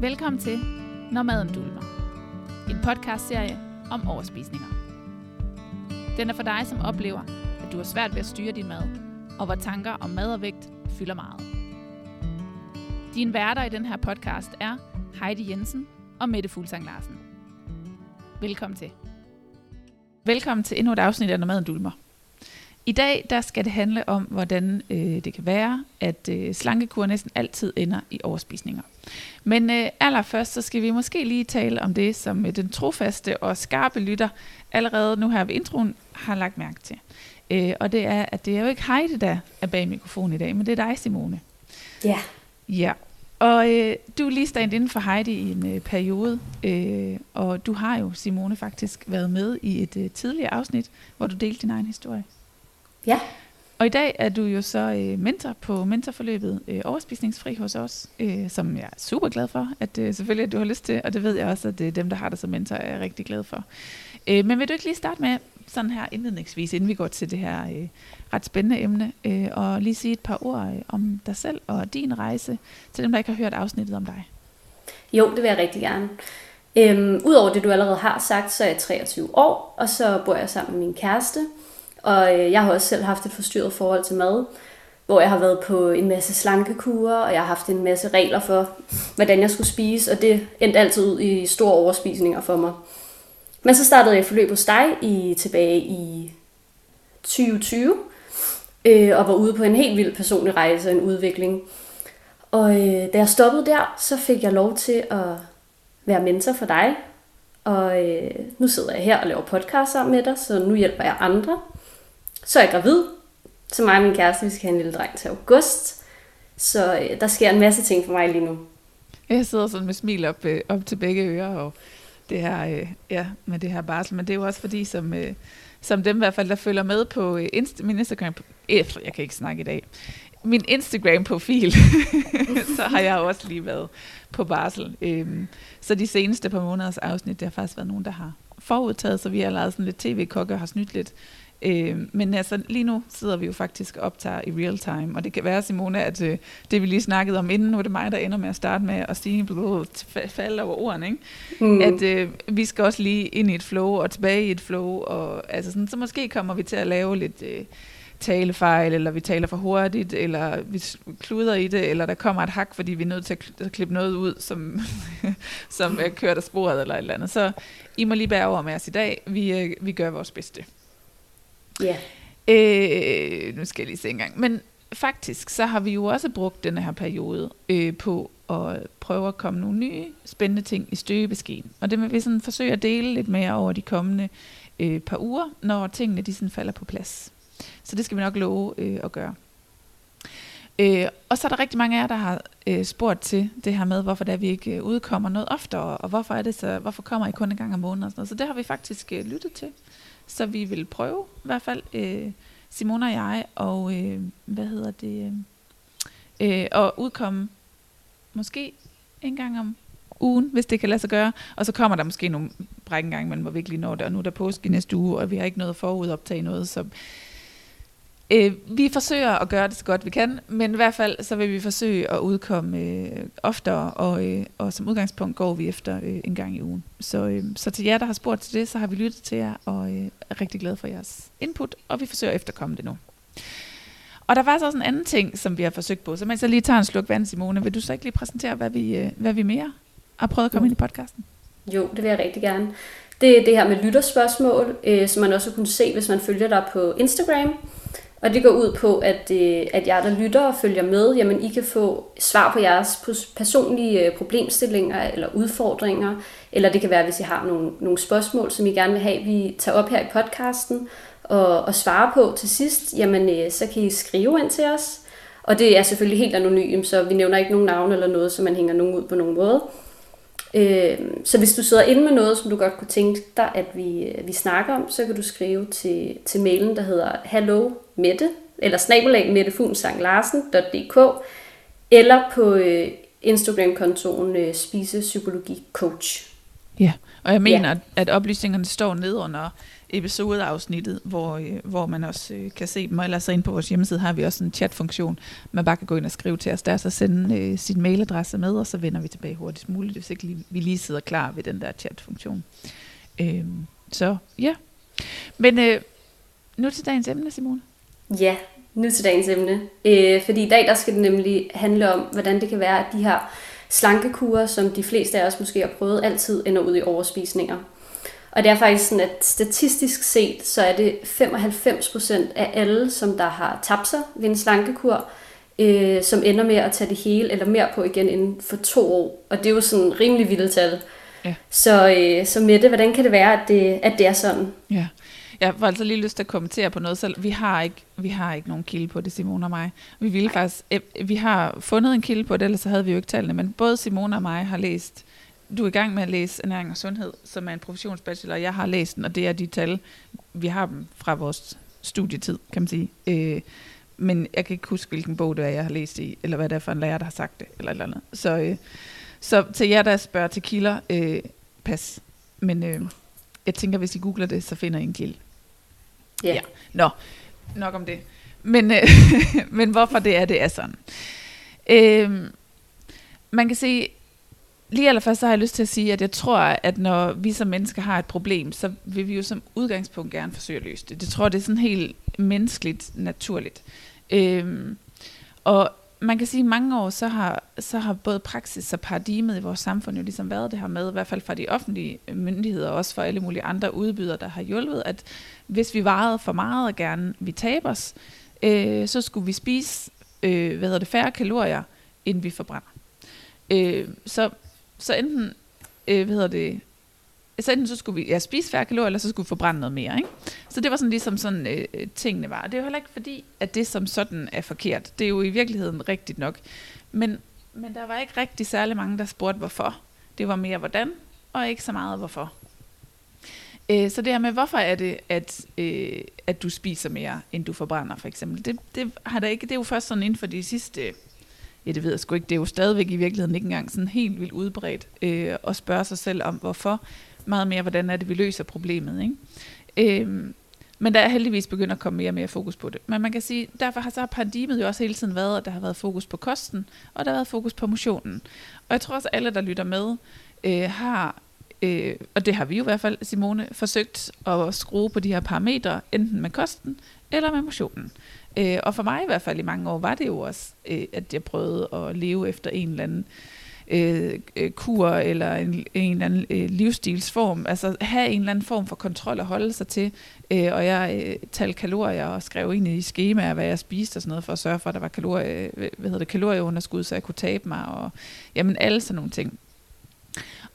Velkommen til Når maden dulmer. En podcastserie om overspisninger. Den er for dig, som oplever, at du har svært ved at styre din mad, og hvor tanker om mad og vægt fylder meget. Din værter i den her podcast er Heidi Jensen og Mette Fuglsang Larsen. Velkommen til. Velkommen til endnu et afsnit af Når maden dulmer. I dag der skal det handle om, hvordan øh, det kan være, at øh, slankekur næsten altid ender i overspisninger. Men øh, allerførst så skal vi måske lige tale om det, som øh, den trofaste og skarpe lytter allerede nu her ved introen har lagt mærke til. Øh, og det er, at det er jo ikke Heidi, der er bag mikrofonen i dag, men det er dig, Simone. Ja. Ja, og øh, du er lige stand inden for Heidi i en øh, periode, øh, og du har jo, Simone, faktisk været med i et øh, tidligere afsnit, hvor du delte din egen historie. Ja. Og i dag er du jo så øh, mentor på mentorforløbet øh, Overspisningsfri hos os, øh, som jeg er super glad for, at øh, selvfølgelig at du har lyst til, og det ved jeg også, at øh, dem, der har dig som mentor, er rigtig glad for. Øh, men vil du ikke lige starte med sådan her indledningsvis, inden vi går til det her øh, ret spændende emne, øh, og lige sige et par ord øh, om dig selv og din rejse, til dem, der ikke har hørt afsnittet om dig? Jo, det vil jeg rigtig gerne. Øhm, Udover det, du allerede har sagt, så er jeg 23 år, og så bor jeg sammen med min kæreste. Og øh, jeg har også selv haft et forstyrret forhold til mad, hvor jeg har været på en masse slankekurer, og jeg har haft en masse regler for, hvordan jeg skulle spise, og det endte altid ud i store overspisninger for mig. Men så startede jeg forløb hos dig i, tilbage i 2020, øh, og var ude på en helt vild personlig rejse og en udvikling. Og øh, da jeg stoppede der, så fik jeg lov til at være mentor for dig. Og øh, nu sidder jeg her og laver podcast sammen med dig, så nu hjælper jeg andre. Så er jeg gravid. Så mig og min kæreste, vi skal have en lille dreng til august. Så øh, der sker en masse ting for mig lige nu. Jeg sidder sådan med smil op, øh, op til begge ører, og det her, øh, ja, med det her barsel, men det er jo også fordi, som, øh, som dem i hvert fald, der følger med på øh, Insta, min Instagram, øh, jeg kan ikke snakke i dag, min Instagram-profil, så har jeg også lige været på barsel. Øhm, så de seneste par måneders afsnit, det har faktisk været nogen, der har forudtaget, så vi har lavet sådan lidt tv-kokke og har snydt lidt. Øhm, men altså, lige nu sidder vi jo faktisk og optager i real time, og det kan være, Simone, at øh, det vi lige snakkede om inden, nu er det mig, der ender med at starte med at sige, falde over ordene, ikke? Mm. at øh, vi skal også lige ind i et flow og tilbage i et flow, og altså sådan, så måske kommer vi til at lave lidt... Øh, talefejl, eller vi taler for hurtigt, eller vi kluder i det, eller der kommer et hak, fordi vi er nødt til at klippe noget ud, som, som er kørt af sporet eller et eller andet. Så I må lige bære over med os i dag. Vi, øh, vi gør vores bedste. Ja. Øh, nu skal jeg lige se en gang. Men faktisk, så har vi jo også brugt denne her periode øh, på at prøve at komme nogle nye spændende ting i støbeskeen. Og det vil vi sådan forsøge at dele lidt mere over de kommende øh, par uger, når tingene de sådan falder på plads. Så det skal vi nok love øh, at gøre. Øh, og så er der rigtig mange af jer, der har øh, spurgt til det her med, hvorfor der vi ikke øh, udkommer noget oftere, og hvorfor er det så, hvorfor kommer I kun en gang om måneden og sådan noget. Så det har vi faktisk øh, lyttet til. Så vi vil prøve i hvert fald, øh, Simone og jeg, og øh, hvad hedder det, øh, øh at udkomme måske en gang om ugen, hvis det kan lade sig gøre. Og så kommer der måske nogle bræk gang, men hvor vi ikke lige når det, og nu er der påske næste uge, og vi har ikke noget forudoptage noget, så Øh, vi forsøger at gøre det så godt vi kan, men i hvert fald så vil vi forsøge at udkomme øh, oftere, og, øh, og som udgangspunkt går vi efter øh, en gang i ugen. Så, øh, så til jer, der har spurgt til det, så har vi lyttet til jer, og øh, er rigtig glade for jeres input, og vi forsøger at efterkomme det nu. Og der var så også en anden ting, som vi har forsøgt på, så mens jeg lige tager en sluk vand, Simone, vil du så ikke lige præsentere, hvad vi, øh, hvad vi mere har prøvet at komme jo. ind i podcasten? Jo, det vil jeg rigtig gerne. Det er det her med lytterspørgsmål, øh, som man også kunne se, hvis man følger dig på Instagram. Og det går ud på, at, øh, at jer, der lytter og følger med, jamen I kan få svar på jeres personlige øh, problemstillinger eller udfordringer, eller det kan være, hvis I har nogle, nogle spørgsmål, som I gerne vil have, vi tager op her i podcasten og, og svarer på til sidst, jamen øh, så kan I skrive ind til os. Og det er selvfølgelig helt anonymt, så vi nævner ikke nogen navn eller noget, så man hænger nogen ud på nogen måde. Øh, så hvis du sidder inde med noget, som du godt kunne tænke dig, at vi, øh, vi snakker om, så kan du skrive til, til mailen, der hedder hello mette, eller snabelag mettefugnsanglarsen.dk, eller på øh, Instagram-kontoen øh, Spise Psykologi Coach. Ja, og jeg mener, ja. at, oplysningerne står ned under episodeafsnittet, hvor, øh, hvor man også øh, kan se dem. Og ellers så inde på vores hjemmeside har vi også en chatfunktion, man bare kan gå ind og skrive til os der, så sende øh, sin mailadresse med, og så vender vi tilbage hurtigst muligt, hvis ikke lige, vi lige sidder klar ved den der chatfunktion. Øh, så ja. Men øh, nu til dagens emne, Simone. Ja, nu til dagens emne. Øh, fordi i dag der skal det nemlig handle om, hvordan det kan være, at de her slankekurer, som de fleste af os måske har prøvet, altid ender ud i overspisninger. Og det er faktisk sådan, at statistisk set, så er det 95% af alle, som der har tabt sig ved en slankekur, øh, som ender med at tage det hele eller mere på igen inden for to år. Og det er jo sådan rimelig vildt tal. Ja. Så, øh, så Mette, hvordan kan det være, at det, at det er sådan? Ja. Jeg får altså lige lyst til at kommentere på noget selv. Vi har ikke, vi har ikke nogen kilde på det, Simone og mig. Vi ville faktisk, eh, vi har fundet en kilde på det, ellers så havde vi jo ikke tallene, men både Simone og mig har læst, du er i gang med at læse Ernæring og Sundhed, som er en professionsbachelor. Jeg har læst den, og det er de tal, vi har dem fra vores studietid, kan man sige. Øh, men jeg kan ikke huske, hvilken bog det er, jeg har læst i, eller hvad det er for en lærer, der har sagt det, eller eller andet. Så, øh, så til jer, der spørger til kilder, øh, pas. Men øh, jeg tænker, hvis I googler det, så finder I en kilde. Ja. Ja. Nå, nok om det. Men, øh, men hvorfor det er, det er sådan. Øh, man kan sige, lige allerførst så har jeg lyst til at sige, at jeg tror, at når vi som mennesker har et problem, så vil vi jo som udgangspunkt gerne forsøge at løse det. Det tror jeg, det er sådan helt menneskeligt naturligt. Øh, og man kan sige, at mange år, så har, så har både praksis og paradigmet i vores samfund jo ligesom været det her med, i hvert fald fra de offentlige myndigheder, og også for alle mulige andre udbydere, der har hjulpet, at hvis vi varede for meget og gerne vi taber os, øh, så skulle vi spise øh, hvad hedder det, færre kalorier, end vi forbrænder. Øh, så, så enten, øh, hvad hedder det, så enten så skulle vi ja, spise færre kalorier, eller så skulle vi forbrænde noget mere. Ikke? Så det var sådan ligesom sådan øh, øh, tingene var. Og det er jo heller ikke fordi, at det som sådan er forkert. Det er jo i virkeligheden rigtigt nok. Men, men der var ikke rigtig særlig mange, der spurgte hvorfor. Det var mere hvordan, og ikke så meget hvorfor. Øh, så det her med, hvorfor er det, at, øh, at du spiser mere, end du forbrænder, for eksempel. Det, det, har der ikke, det er jo først sådan inden for de sidste, ja det ved jeg sgu ikke, det er jo stadigvæk i virkeligheden ikke engang sådan helt vildt udbredt øh, at spørge sig selv om, hvorfor meget mere, hvordan er det, vi løser problemet. Ikke? Øhm, men der er heldigvis begyndt at komme mere og mere fokus på det. Men man kan sige, derfor har så paradigmet jo også hele tiden været, at der har været fokus på kosten, og der har været fokus på motionen. Og jeg tror også, at alle, der lytter med, øh, har, øh, og det har vi jo i hvert fald, Simone, forsøgt at skrue på de her parametre, enten med kosten eller med motionen. Øh, og for mig i hvert fald i mange år var det jo også, øh, at jeg prøvede at leve efter en eller anden øh, Øh, øh, kur eller en, en eller anden øh, livsstilsform. Altså have en eller anden form for kontrol at holde sig til. Øh, og jeg øh, talte kalorier og skrev ind i skemaer, hvad jeg spiste og sådan noget, for at sørge for, at der var kalorie, øh, hvad hedder det, kalorieunderskud, så jeg kunne tabe mig. Og, jamen alle sådan nogle ting.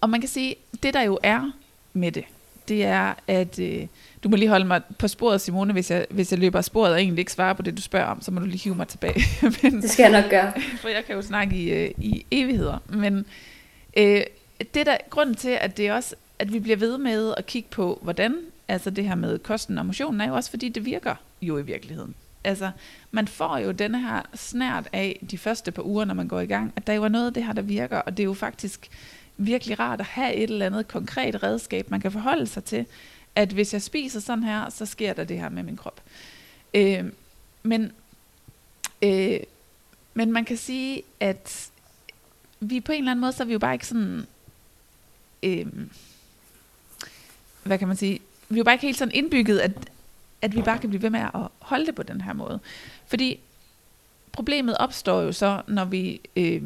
Og man kan sige, det der jo er med det, det er, at øh, du må lige holde mig på sporet, Simone, hvis jeg, hvis jeg løber af sporet og egentlig ikke svarer på det, du spørger om, så må du lige hive mig tilbage. Men, det skal jeg nok gøre. For jeg kan jo snakke i, øh, i evigheder. Men øh, det der grunden til, at det er også, at vi bliver ved med at kigge på, hvordan, altså det her med kosten og motionen, er jo også fordi, det virker jo i virkeligheden. Altså, man får jo denne her snært af de første par uger, når man går i gang, at der jo er noget af det her, der virker, og det er jo faktisk virkelig rart at have et eller andet konkret redskab, man kan forholde sig til, at hvis jeg spiser sådan her, så sker der det her med min krop. Øh, men, øh, men man kan sige, at vi på en eller anden måde, så er vi jo bare ikke sådan, øh, hvad kan man sige, vi er jo bare ikke helt sådan indbygget, at, at vi bare kan blive ved med at holde det på den her måde. Fordi problemet opstår jo så, når vi, øh,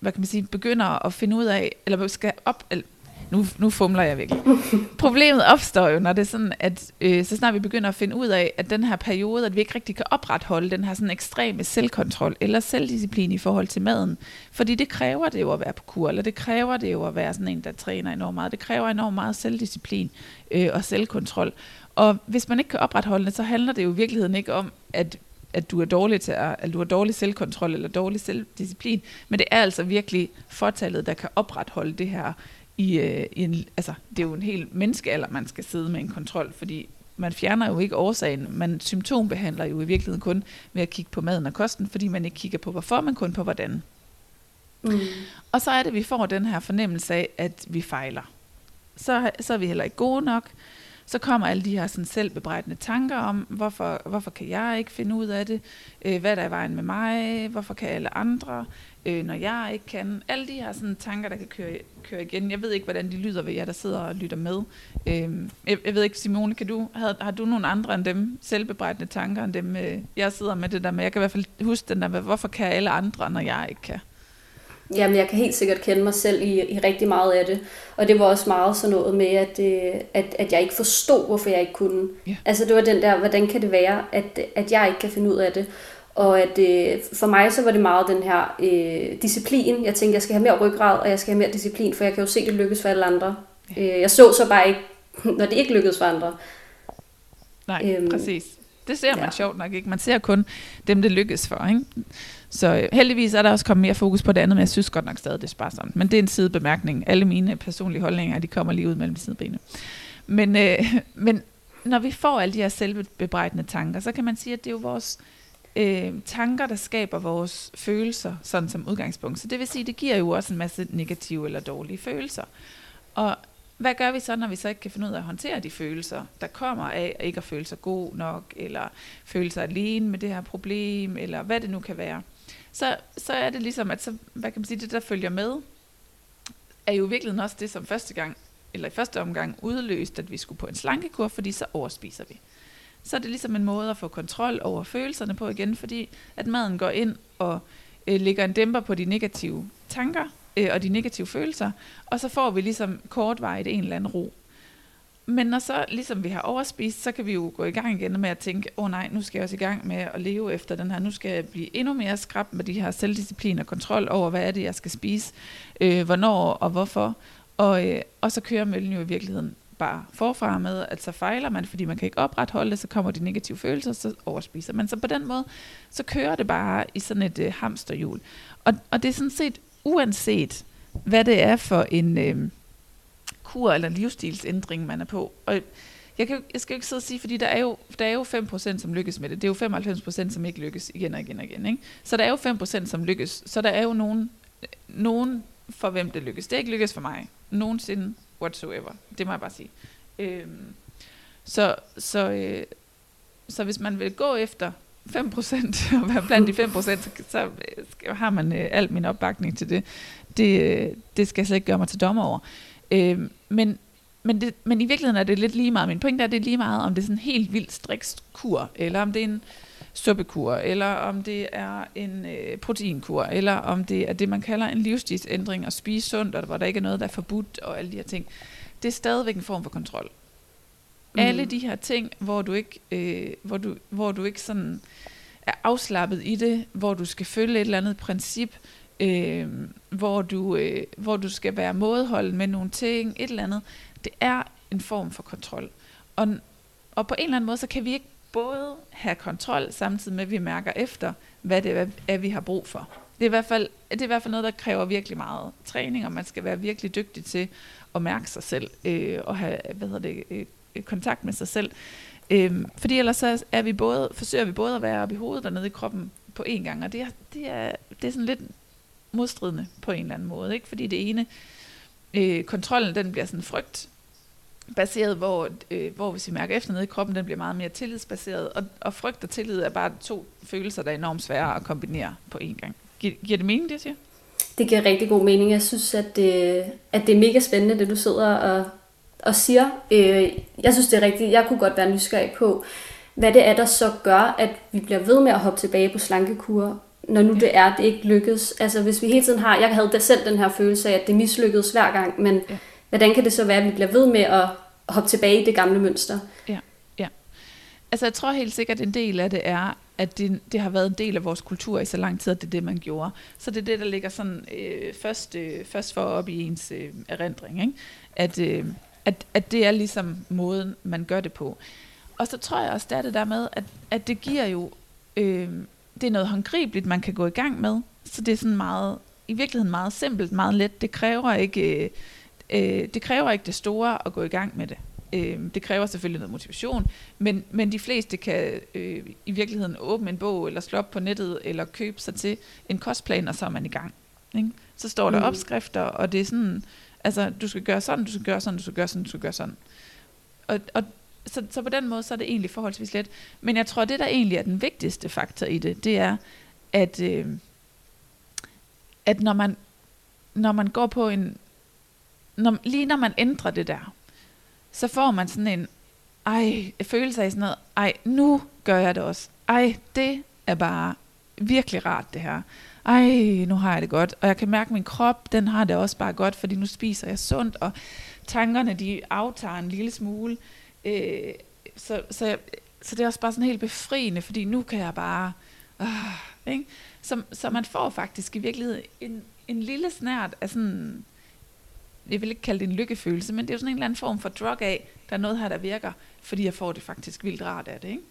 hvad kan man sige, begynder at finde ud af, eller skal op, eller nu, nu fumler jeg virkelig. Problemet opstår jo, når det er sådan, at øh, så snart vi begynder at finde ud af, at den her periode, at vi ikke rigtig kan opretholde den her sådan ekstreme selvkontrol eller selvdisciplin i forhold til maden. Fordi det kræver det jo at være på kur, eller det kræver det jo at være sådan en, der træner enormt meget. Det kræver enormt meget selvdisciplin øh, og selvkontrol. Og hvis man ikke kan opretholde det, så handler det jo i virkeligheden ikke om, at at du er dårlig til at, at du har dårlig selvkontrol eller dårlig selvdisciplin, men det er altså virkelig fortallet, der kan opretholde det her i, øh, i en, altså, det er jo en helt menneskealder, man skal sidde med en kontrol, fordi man fjerner jo ikke årsagen, man symptombehandler jo i virkeligheden kun ved at kigge på maden og kosten, fordi man ikke kigger på hvorfor, men kun på hvordan. Mm. Og så er det, at vi får den her fornemmelse af, at vi fejler. Så, så er vi heller ikke gode nok, så kommer alle de her sådan selvbebrejdende tanker om, hvorfor, hvorfor kan jeg ikke finde ud af det, øh, hvad der er i vejen med mig, hvorfor kan alle andre, øh, når jeg ikke kan. Alle de her sådan, tanker, der kan køre, køre igen. Jeg ved ikke, hvordan de lyder ved jer, der sidder og lytter med. Øh, jeg, jeg ved ikke, Simone, kan du, har, har du nogle andre end dem, selvbebrejdende tanker, end dem, øh, jeg sidder med det der med? Jeg kan i hvert fald huske den der med, hvorfor kan alle andre, når jeg ikke kan? Jamen, jeg kan helt sikkert kende mig selv i, i rigtig meget af det. Og det var også meget sådan noget med, at, øh, at, at jeg ikke forstod, hvorfor jeg ikke kunne. Yeah. Altså, det var den der, hvordan kan det være, at, at jeg ikke kan finde ud af det? Og at øh, for mig så var det meget den her øh, disciplin. Jeg tænkte, jeg skal have mere ryggrad, og jeg skal have mere disciplin, for jeg kan jo se, det lykkes for alle andre. Yeah. Øh, jeg så så bare ikke, når det ikke lykkedes for andre. Nej, øhm, præcis. Det ser man ja. sjovt nok ikke. Man ser kun dem, det lykkes for. Ikke? Så øh, heldigvis er der også kommet mere fokus på det andet, men jeg synes godt nok stadig, det er sparsomt. Men det er en sidebemærkning. Alle mine personlige holdninger, de kommer lige ud mellem sidebenene. Men, øh, men når vi får alle de her selvbebrejdende tanker, så kan man sige, at det er jo vores øh, tanker, der skaber vores følelser, sådan som udgangspunkt. Så det vil sige, det giver jo også en masse negative eller dårlige følelser. Og hvad gør vi så, når vi så ikke kan finde ud af at håndtere de følelser, der kommer af ikke at føle sig god nok, eller føle sig alene med det her problem, eller hvad det nu kan være? Så, så er det ligesom, at så, hvad kan man sige, det der følger med, er jo virkelig også det, som første gang, eller i første omgang udløst, at vi skulle på en slankekur, fordi så overspiser vi. Så er det ligesom en måde at få kontrol over følelserne på igen, fordi at maden går ind og øh, lægger en dæmper på de negative tanker øh, og de negative følelser, og så får vi ligesom kortvarigt en eller anden ro. Men når så ligesom vi har overspist, så kan vi jo gå i gang igen med at tænke, åh oh, nej, nu skal jeg også i gang med at leve efter den her, nu skal jeg blive endnu mere skrab med de her selvdisciplin og kontrol over, hvad er det, jeg skal spise, øh, hvornår og hvorfor. Og, øh, og så kører møllen jo i virkeligheden bare forfra med, at så fejler man, fordi man kan ikke opretholde det, så kommer de negative følelser, så overspiser man. Så på den måde, så kører det bare i sådan et øh, hamsterhjul. Og, og det er sådan set uanset, hvad det er for en... Øh, kur eller livsstilsændring, man er på. Og jeg, kan, jeg skal jo ikke sidde og sige, fordi der er, jo, der er jo 5%, som lykkes med det. Det er jo 95%, som ikke lykkes igen og igen og igen. Ikke? Så der er jo 5%, som lykkes. Så der er jo nogen, nogen for hvem det lykkes. Det er ikke lykkes for mig. Nogensinde whatsoever. Det må jeg bare sige. Øhm, så, så, øh, så hvis man vil gå efter 5% og være blandt de 5%, så, så øh, har man øh, al min opbakning til det. Det, øh, det skal jeg slet ikke gøre mig til dommer over. Øh, men, men, det, men i virkeligheden er det lidt lige meget. Min pointe er, at det er lige meget, om det er sådan en helt vild strikskur, eller om det er en suppekur, eller om det er en øh, proteinkur, eller om det er det, man kalder en livsstilsændring, og spise sundt, og hvor der ikke er noget, der er forbudt, og alle de her ting. Det er stadigvæk en form for kontrol. Mm. Alle de her ting, hvor du ikke, øh, hvor du, hvor du ikke sådan er afslappet i det, hvor du skal følge et eller andet princip, øh, hvor, du, øh, hvor du skal være modholden med nogle ting, et eller andet. Det er en form for kontrol. Og, og på en eller anden måde, så kan vi ikke både have kontrol, samtidig med, at vi mærker efter, hvad det er, er vi har brug for. Det er, i hvert fald, det er i hvert fald noget, der kræver virkelig meget træning, og man skal være virkelig dygtig til at mærke sig selv, øh, og have hvad hedder det, øh, kontakt med sig selv. Øh, fordi ellers så er vi både, forsøger vi både at være oppe i hovedet og nede i kroppen på én gang, og det er, det er, det er sådan lidt modstridende på en eller anden måde. Ikke? Fordi det ene, øh, kontrollen den bliver sådan frygt baseret, hvor, øh, hvor hvis vi mærker efter nede i kroppen, den bliver meget mere tillidsbaseret. Og, og frygt og tillid er bare to følelser, der er enormt svære at kombinere på én gang. Giver, giver det mening, det jeg siger? Det giver rigtig god mening. Jeg synes, at det, at det er mega spændende, det du sidder og, og siger. Øh, jeg synes, det er rigtigt. Jeg kunne godt være nysgerrig på, hvad det er, der så gør, at vi bliver ved med at hoppe tilbage på slankekur, når nu det er, det ikke lykkedes. Altså hvis vi hele tiden har, jeg havde da selv den her følelse af, at det mislykkedes hver gang, men ja. hvordan kan det så være, at vi bliver ved med at hoppe tilbage i det gamle mønster? Ja, ja. Altså jeg tror helt sikkert, at en del af det er, at det, det har været en del af vores kultur i så lang tid, at det er det, man gjorde. Så det er det, der ligger sådan øh, først, øh, først for op i ens øh, erindring, ikke? At, øh, at, at det er ligesom måden, man gør det på. Og så tror jeg også, det er det der med, at, at det giver jo øh, det er noget håndgribeligt, man kan gå i gang med. Så det er sådan meget, i virkeligheden meget simpelt, meget let. Det kræver ikke, øh, øh, det, kræver ikke det store at gå i gang med det. Øh, det kræver selvfølgelig noget motivation, men, men de fleste kan øh, i virkeligheden åbne en bog, eller slå op på nettet, eller købe sig til en kostplan, og så er man i gang. Ikke? Så står der mm. opskrifter, og det er sådan, altså du skal gøre sådan, du skal gøre sådan, du skal gøre sådan, du skal gøre sådan. og, og så, så på den måde, så er det egentlig forholdsvis let. Men jeg tror, det der egentlig er den vigtigste faktor i det, det er, at, øh, at når man, når man går på en, når, lige når man ændrer det der, så får man sådan en, ej, følelse af sådan noget, ej, nu gør jeg det også. Ej, det er bare virkelig rart det her. Ej, nu har jeg det godt. Og jeg kan mærke, at min krop, den har det også bare godt, fordi nu spiser jeg sundt, og tankerne, de aftager en lille smule. Øh, så, så, så det er også bare sådan helt befriende, fordi nu kan jeg bare... Øh, ikke? Så, så man får faktisk i virkeligheden en, en lille snært af sådan... Jeg vil ikke kalde det en lykkefølelse, men det er jo sådan en eller anden form for drug af, der er noget her, der virker, fordi jeg får det faktisk vildt rart af det, ikke?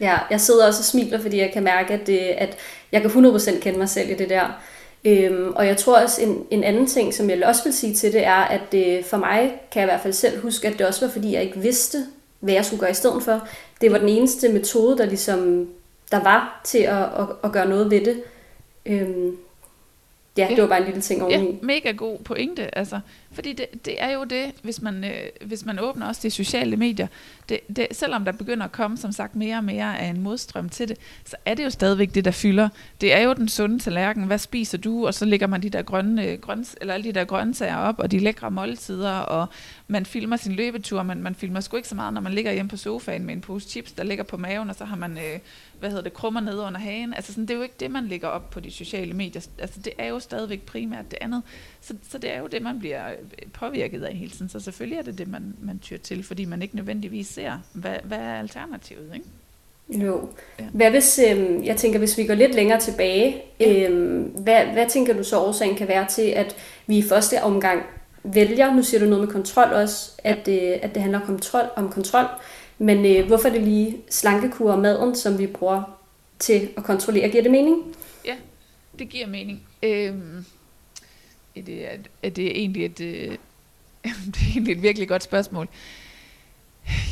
Ja, jeg sidder også og smiler, fordi jeg kan mærke, at, det, at jeg kan 100% kende mig selv i det der. Øhm, og jeg tror også, en, en anden ting, som jeg også vil sige til det, er, at det, for mig kan jeg i hvert fald selv huske, at det også var, fordi jeg ikke vidste, hvad jeg skulle gøre i stedet for. Det var den eneste metode, der ligesom der var til at, at, at gøre noget ved det. Øhm, ja, det var bare en lille ting oveni. Ja, mega god pointe, altså. Fordi det, det er jo det, hvis man, øh, hvis man åbner også de sociale medier, det, det, selvom der begynder at komme, som sagt, mere og mere af en modstrøm til det, så er det jo stadigvæk det, der fylder. Det er jo den sunde tallerken, hvad spiser du? Og så lægger man de der grønne, grøns, eller alle de der grøntsager op, og de lækre måltider, og man filmer sin løbetur, men man filmer sgu ikke så meget, når man ligger hjemme på sofaen med en pose chips, der ligger på maven, og så har man, øh, hvad hedder det, krummer nede under hagen. Altså sådan, det er jo ikke det, man lægger op på de sociale medier. Altså det er jo stadigvæk primært det andet. Så, så det er jo det, man bliver påvirket af hele tiden. Så selvfølgelig er det det, man, man tyr til, fordi man ikke nødvendigvis ser, hvad, hvad er alternativet, ikke? Jo. Ja. Hvad hvis, øh, jeg tænker, hvis vi går lidt længere tilbage, ja. øh, hvad, hvad tænker du så årsagen kan være til, at vi i første omgang vælger, nu siger du noget med kontrol også, at, øh, at det handler om kontrol, om kontrol men øh, hvorfor er det lige slankekur og maden, som vi bruger til at kontrollere? Giver det mening? Ja, det giver mening. Øhm, det, er, er det egentlig et, øh, det er egentlig et virkelig godt spørgsmål.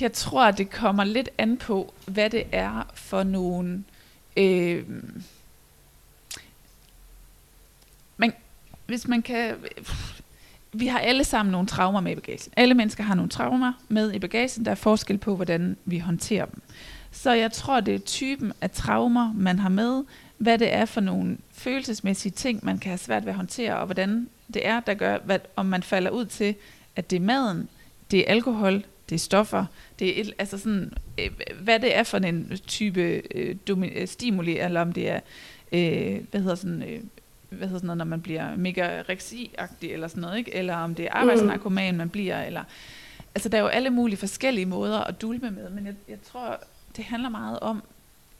Jeg tror, at det kommer lidt an på, hvad det er for nogle... Øh, man, hvis man kan... Vi har alle sammen nogle traumer med i bagagen. Alle mennesker har nogle traumer med i bagagen. Der er forskel på, hvordan vi håndterer dem. Så jeg tror, det er typen af traumer, man har med, hvad det er for nogle følelsesmæssige ting, man kan have svært ved at håndtere, og hvordan det er, der gør, hvad, om man falder ud til, at det er maden, det er alkohol, det er stoffer, det er et, altså sådan, øh, hvad det er for en type øh, stimuli, eller om det er, øh, hvad hedder sådan, øh, hvad hedder sådan noget, når man bliver mega agtig eller sådan noget, ikke? eller om det er arbejdsnarkoman, man bliver, eller, altså der er jo alle mulige forskellige måder at dulme med, men jeg, jeg tror, det handler meget om,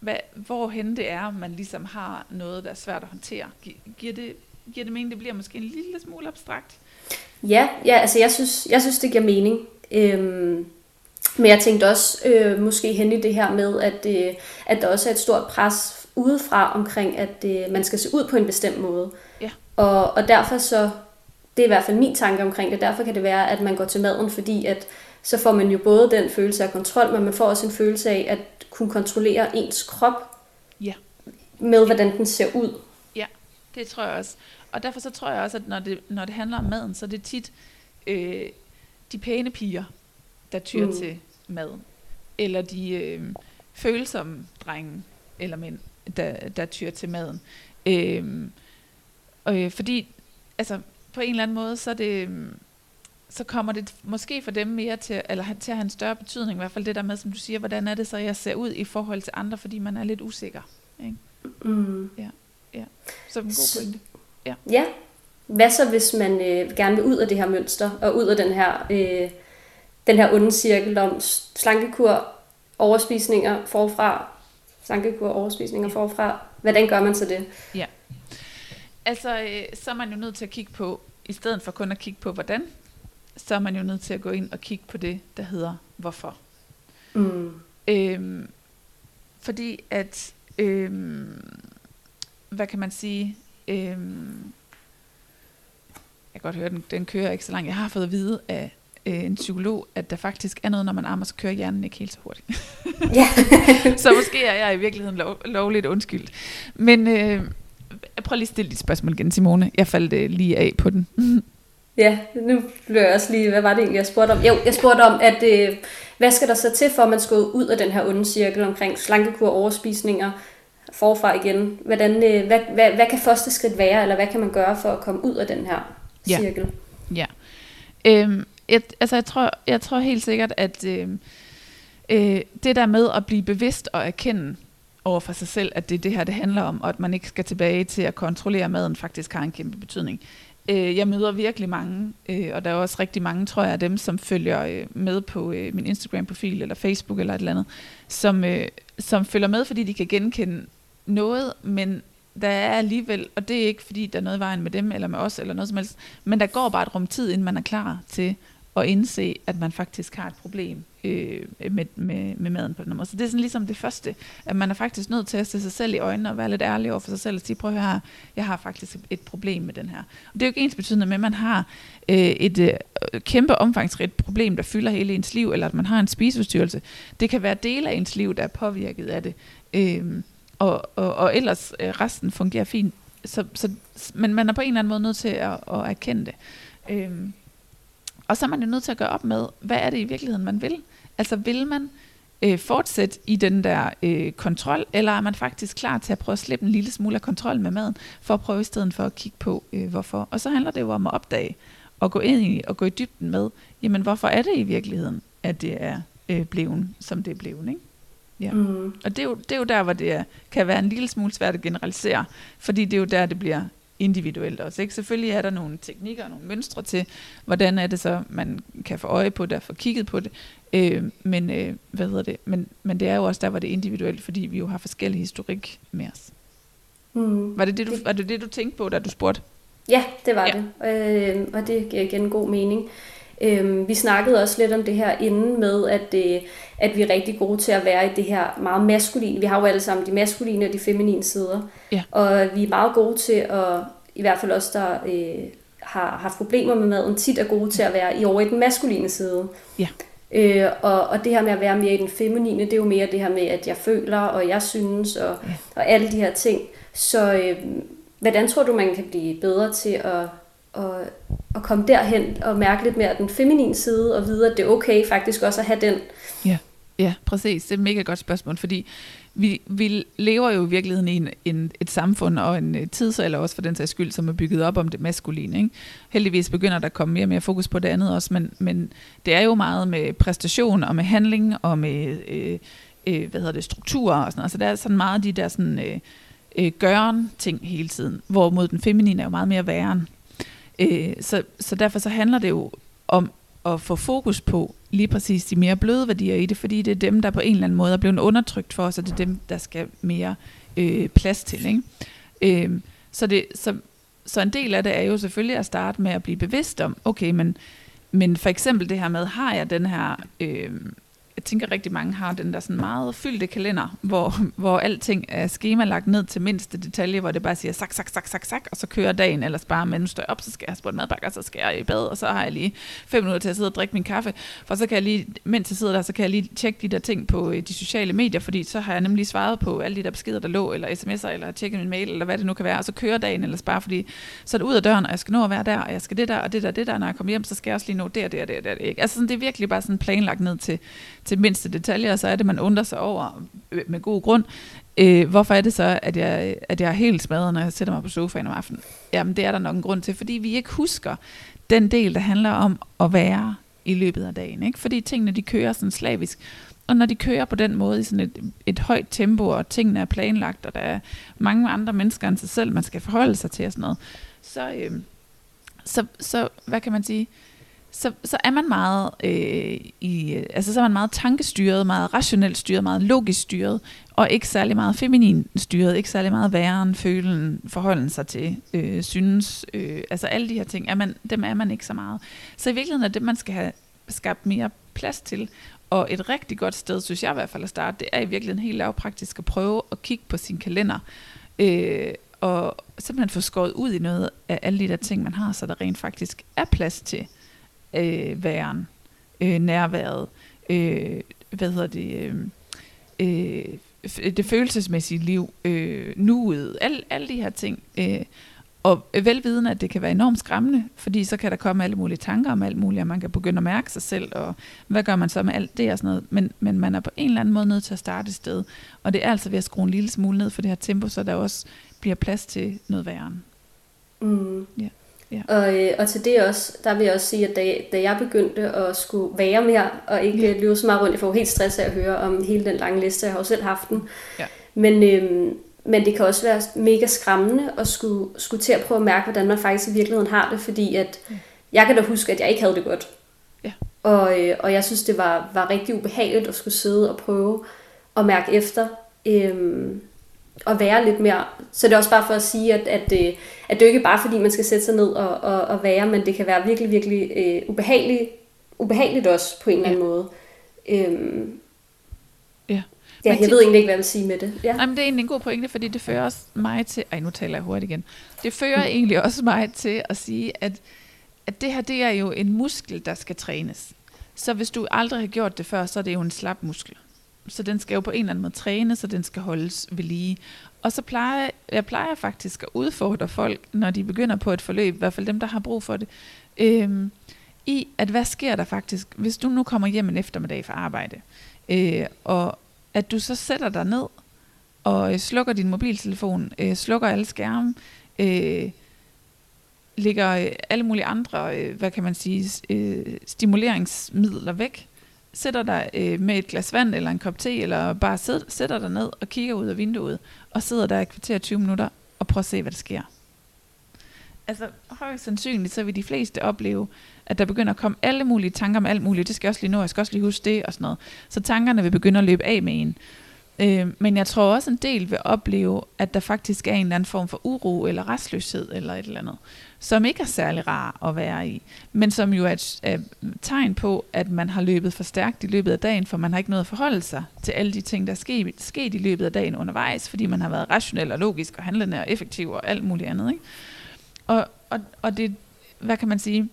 hvad, hvorhen det er, man ligesom har noget, der er svært at håndtere. Giver det, giver det mening, det bliver måske en lille smule abstrakt? Ja, ja altså jeg synes, jeg synes det giver mening. Øhm, men jeg tænkte også øh, måske hen i det her med, at, øh, at der også er et stort pres udefra omkring, at øh, man skal se ud på en bestemt måde. Ja. Og, og derfor så, det er i hvert fald min tanke omkring det, derfor kan det være, at man går til maden, fordi at så får man jo både den følelse af kontrol, men man får også en følelse af at kunne kontrollere ens krop ja. med, hvordan den ser ud. Ja, det tror jeg også. Og derfor så tror jeg også, at når det, når det handler om maden, så er det tit øh, de pæne piger, der tyr mm. til maden. Eller de øh, følsomme drenge eller mænd, der, der tyr til maden. Øh, øh, fordi, altså, på en eller anden måde, så det... så kommer det måske for dem mere til, eller til at have en større betydning, i hvert fald det der med, som du siger, hvordan er det så, jeg ser ud i forhold til andre, fordi man er lidt usikker. Ikke? Mm. Ja, ja. Så en god pointe. Ja. ja. Hvad så, hvis man øh, gerne vil ud af det her mønster, og ud af den her, øh, den her onde cirkel om slankekur, overspisninger forfra, slankekur, overspisninger forfra. Hvordan gør man så det? Ja. Altså, øh, så er man jo nødt til at kigge på, i stedet for kun at kigge på hvordan, så er man jo nødt til at gå ind og kigge på det, der hedder hvorfor. Mm. Øhm, fordi at, øhm, hvad kan man sige, øhm, jeg kan godt høre, den, den kører ikke så langt. Jeg har fået at vide af øh, en psykolog, at der faktisk er noget, når man ammer, så kører hjernen ikke helt så hurtigt. Ja. så måske er jeg i virkeligheden lov, lovligt undskyldt. Men øh, prøv lige at stille dit spørgsmål igen, Simone. Jeg faldt øh, lige af på den. Ja, nu bliver jeg også lige, hvad var det egentlig, jeg spurgte om? Jo, jeg spurgte om, at øh, hvad skal der så til, for at man skal ud af den her onde cirkel omkring slankekur, overspisninger, forfra igen? Hvordan, øh, hvad, hvad, hvad kan første skridt være, eller hvad kan man gøre for at komme ud af den her cirkel? Ja. ja. Øhm, jeg, altså jeg tror, jeg tror helt sikkert, at øh, øh, det der med at blive bevidst og erkende over for sig selv, at det er det her, det handler om, og at man ikke skal tilbage til at kontrollere maden, faktisk har en kæmpe betydning. Øh, jeg møder virkelig mange, øh, og der er også rigtig mange, tror jeg, af dem, som følger øh, med på øh, min Instagram-profil, eller Facebook, eller et eller andet, som, øh, som følger med, fordi de kan genkende noget, men der er alligevel, og det er ikke fordi, der er noget i vejen med dem, eller med os, eller noget som helst, men der går bare et rum tid, inden man er klar til at indse, at man faktisk har et problem øh, med, med, med maden på den måde. Så det er sådan ligesom det første, at man er faktisk nødt til at se sig selv i øjnene og være lidt ærlig over for sig selv og sige, prøv at høre jeg har faktisk et problem med den her. Og det er jo ikke ens betydende med, at man har øh, et øh, kæmpe omfangsrigt problem, der fylder hele ens liv, eller at man har en spiseforstyrrelse. Det kan være dele af ens liv, der er påvirket af det. Øh, og, og, og ellers øh, resten fungerer fint. Så, så, men man er på en eller anden måde nødt til at, at erkende det. Øh, og så er man jo nødt til at gøre op med, hvad er det i virkeligheden, man vil? Altså vil man øh, fortsætte i den der øh, kontrol, eller er man faktisk klar til at prøve at slippe en lille smule af kontrol med maden, for at prøve i stedet for at kigge på, øh, hvorfor. Og så handler det jo om at opdage, og gå ind i, og gå i dybden med, jamen hvorfor er det i virkeligheden, at det er øh, blevet, som det er blevet, ikke? Ja. Mm. Og det er, jo, det er jo der, hvor det er, kan være en lille smule svært at generalisere, fordi det er jo der, det bliver individuelt også. Ikke? Selvfølgelig er der nogle teknikker og nogle mønstre til, hvordan er det så, man kan få øje på det og få kigget på det. Øh, men, øh, hvad hedder det? Men, men det er jo også der, hvor det er individuelt, fordi vi jo har forskellige historik med os. Mm. Var, det det, du, var det det, du tænkte på, da du spurgte? Ja, det var ja. det. Øh, og det giver igen god mening. Øh, vi snakkede også lidt om det her inden med, at, øh, at vi er rigtig gode til at være i det her meget maskuline. Vi har jo alle sammen de maskuline og de feminine sider. Ja. Og vi er meget gode til at, i hvert fald os, der øh, har haft problemer med maden, tit er gode til at være i over i den maskuline side. Ja. Øh, og, og det her med at være mere i den feminine, det er jo mere det her med, at jeg føler, og jeg synes, og, ja. og alle de her ting. Så øh, hvordan tror du, man kan blive bedre til at, og, og komme derhen og mærke lidt mere den feminine side, og vide, at det er okay faktisk også at have den? Ja, ja præcis. Det er et mega godt spørgsmål, fordi vi, vi lever jo i virkeligheden i en, en, et samfund og en tidsalder også for den sags skyld, som er bygget op om det maskuline. Ikke? Heldigvis begynder der at komme mere og mere fokus på det andet også, men, men det er jo meget med præstation og med handling og med øh, øh, hvad hedder det, strukturer og sådan noget. Så der er sådan meget de der sådan, øh, øh, gøren ting hele tiden, hvorimod den feminine er jo meget mere væren. Øh, så, så derfor så handler det jo om at få fokus på lige præcis de mere bløde værdier i det, fordi det er dem, der på en eller anden måde er blevet undertrykt for os, og det er dem, der skal mere øh, plads til. Ikke? Øh, så, det, så, så en del af det er jo selvfølgelig at starte med at blive bevidst om, okay, men, men for eksempel det her med, har jeg den her... Øh, jeg tænker rigtig mange har den der sådan meget fyldte kalender, hvor, hvor alting er skemalagt ned til mindste detalje, hvor det bare siger sak, sak, sak, sak, sak, og så kører dagen, eller bare men står op, så skal jeg have spurgt madpakke, og så skal jeg i bad, og så har jeg lige fem minutter til at sidde og drikke min kaffe, for så kan jeg lige, mens jeg sidder der, så kan jeg lige tjekke de der ting på øh, de sociale medier, fordi så har jeg nemlig svaret på alle de der beskeder, der lå, eller sms'er, eller tjekket min mail, eller hvad det nu kan være, og så kører dagen, eller bare fordi, så er det ud af døren, og jeg skal nå at være der, og jeg skal det der, og det der, det der, når jeg kommer hjem, så skal jeg også lige nå det og det og det og det. Ikke? Altså sådan, det er virkelig bare sådan planlagt ned til, til mindste detaljer, så er det, man undrer sig over øh, med god grund. Øh, hvorfor er det så, at jeg, at jeg er helt smadret, når jeg sætter mig på sofaen om aftenen? Jamen, det er der nok en grund til, fordi vi ikke husker den del, der handler om at være i løbet af dagen. Ikke? Fordi tingene, de kører sådan slavisk. Og når de kører på den måde i sådan et, et højt tempo, og tingene er planlagt, og der er mange andre mennesker end sig selv, man skal forholde sig til og sådan noget, så, øh, så, så hvad kan man sige, så, så er man meget øh, i, øh, altså så er man meget tankestyret, meget rationelt styret, meget logisk styret, og ikke særlig meget feminin styret, ikke særlig meget væren, følen, forholden sig til, øh, synes, øh, altså alle de her ting, er man, dem er man ikke så meget. Så i virkeligheden er det, man skal have skabt mere plads til, og et rigtig godt sted, synes jeg i hvert fald at starte, det er i virkeligheden helt lavpraktisk at prøve at kigge på sin kalender, øh, og simpelthen få skåret ud i noget af alle de der ting, man har, så der rent faktisk er plads til øh, væren, øh, nærværet, øh, hvad hedder det, øh, øh, det følelsesmæssige liv, øh, nuet, alle, alle de her ting. Øh, og velvidende, at det kan være enormt skræmmende, fordi så kan der komme alle mulige tanker om alt muligt, og man kan begynde at mærke sig selv, og hvad gør man så med alt det og sådan noget. Men, men man er på en eller anden måde nødt til at starte et sted, og det er altså ved at skrue en lille smule ned for det her tempo, så der også bliver plads til noget værre. Mm. Ja. Ja. Og, øh, og til det også, der vil jeg også sige, at da, da jeg begyndte at skulle være mere, og ikke ja. løbe så meget rundt, jeg får helt stress af at høre om hele den lange liste, jeg har jo selv haft den. Ja. Men, øhm, men det kan også være mega skræmmende at skulle, skulle til at prøve at mærke, hvordan man faktisk i virkeligheden har det, fordi at ja. jeg kan da huske, at jeg ikke havde det godt. Ja. Og, øh, og jeg synes, det var, var rigtig ubehageligt at skulle sidde og prøve at mærke efter. Øhm, og være lidt mere. Så det er også bare for at sige, at, at, øh, at det er ikke bare fordi, man skal sætte sig ned og, og, og være, men det kan være virkelig, virkelig øh, ubehageligt, ubehageligt også på en eller anden ja. måde. Øhm, ja. Ja, jeg ved egentlig ikke, hvad jeg vil sige med det. Ja. Nej, men det er egentlig en god pointe, fordi det fører også mig til... Ej, nu taler jeg hurtigt igen. Det fører mm. egentlig også mig til at sige, at, at det her, det er jo en muskel, der skal trænes. Så hvis du aldrig har gjort det før, så er det jo en slap muskel så den skal jo på en eller anden måde træne, så den skal holdes ved lige. Og så plejer jeg plejer faktisk at udfordre folk, når de begynder på et forløb, i hvert fald dem, der har brug for det, øhm, i at hvad sker der faktisk, hvis du nu kommer hjem en eftermiddag fra arbejde, øh, og at du så sætter dig ned og øh, slukker din mobiltelefon, øh, slukker alle skærme, øh, lægger øh, alle mulige andre, øh, hvad kan man sige, øh, stimuleringsmidler væk, sætter dig øh, med et glas vand eller en kop te, eller bare sid, sætter dig ned og kigger ud af vinduet, og sidder der i kvarter 20 minutter, og prøver at se, hvad der sker. Altså, højst sandsynligt, så vil de fleste opleve, at der begynder at komme alle mulige tanker om alt muligt. Det skal jeg også lige nå, jeg skal også lige huske det og sådan noget. Så tankerne vil begynde at løbe af med en. Øh, men jeg tror også, en del vil opleve, at der faktisk er en eller anden form for uro eller restløshed eller et eller andet som ikke er særlig rar at være i, men som jo er et, et tegn på, at man har løbet for stærkt i løbet af dagen, for man har ikke noget at forholde sig til alle de ting, der er sket, sket i løbet af dagen undervejs, fordi man har været rationel og logisk og handlende og effektiv og alt muligt andet. Ikke? Og, og, og det, hvad kan man sige,